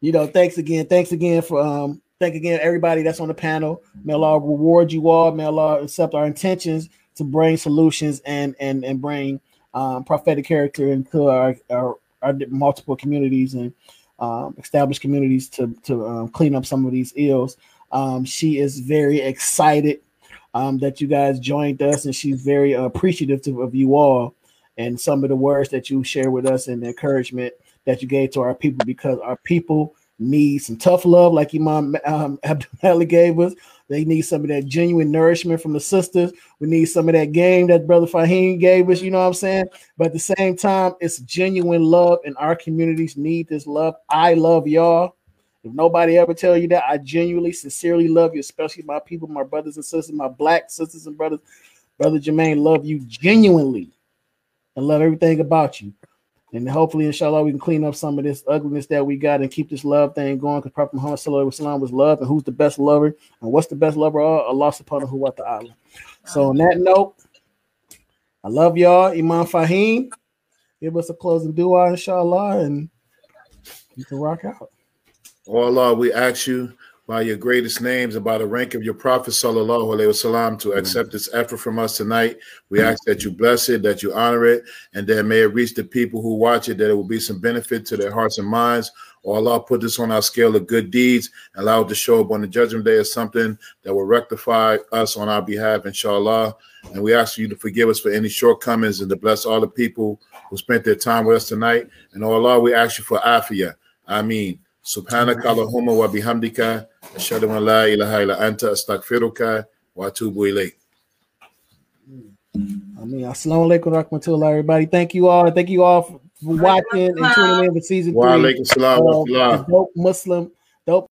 you know, thanks again. Thanks again for um, thank again everybody that's on the panel. May Allah reward you all. May Allah accept our intentions to bring solutions and and and bring um, prophetic character into our, our, our multiple communities and um, established communities to to um, clean up some of these ills. Um, she is very excited um, that you guys joined us, and she's very appreciative of you all and some of the words that you share with us and the encouragement that you gave to our people because our people need some tough love like Imam um, Abdul gave us. They need some of that genuine nourishment from the sisters. We need some of that game that Brother Faheem gave us, you know what I'm saying? But at the same time, it's genuine love, and our communities need this love. I love y'all. If nobody ever tell you that, I genuinely, sincerely love you, especially my people, my brothers and sisters, my black sisters and brothers. Brother Jermaine, love you genuinely and love everything about you. And hopefully, inshallah, we can clean up some of this ugliness that we got and keep this love thing going. Because Prophet Muhammad Sallallahu was love, and who's the best lover? And what's the best lover? Allah subhanahu wa ta'ala. So on that note, I love y'all. Imam Faheem, give us a closing dua, inshallah, and you can rock out. Oh Allah, we ask you by your greatest names and by the rank of your prophet sallallahu alaihi wasallam to mm. accept this effort from us tonight. We ask that you bless it that you honor it and that may it reach the people who watch it that it will be some benefit to their hearts and minds. Or allah put this on our scale of good deeds and allow it to show up on the judgment day as something that will rectify us on our behalf inshallah. And we ask you to forgive us for any shortcomings and to bless all the people who spent their time with us tonight. And oh allah we ask you for afia i mean subhanakallahumma wa bihamdika. Ashadu an la ilaha illa anta astaghfiruka wa atubu ilayk. I mean, assalamu alaikum rahmatullah, everybody. Thank you all. Thank you all for watching and tuning in for season three. Wa alaikum salam. Uh, Muslim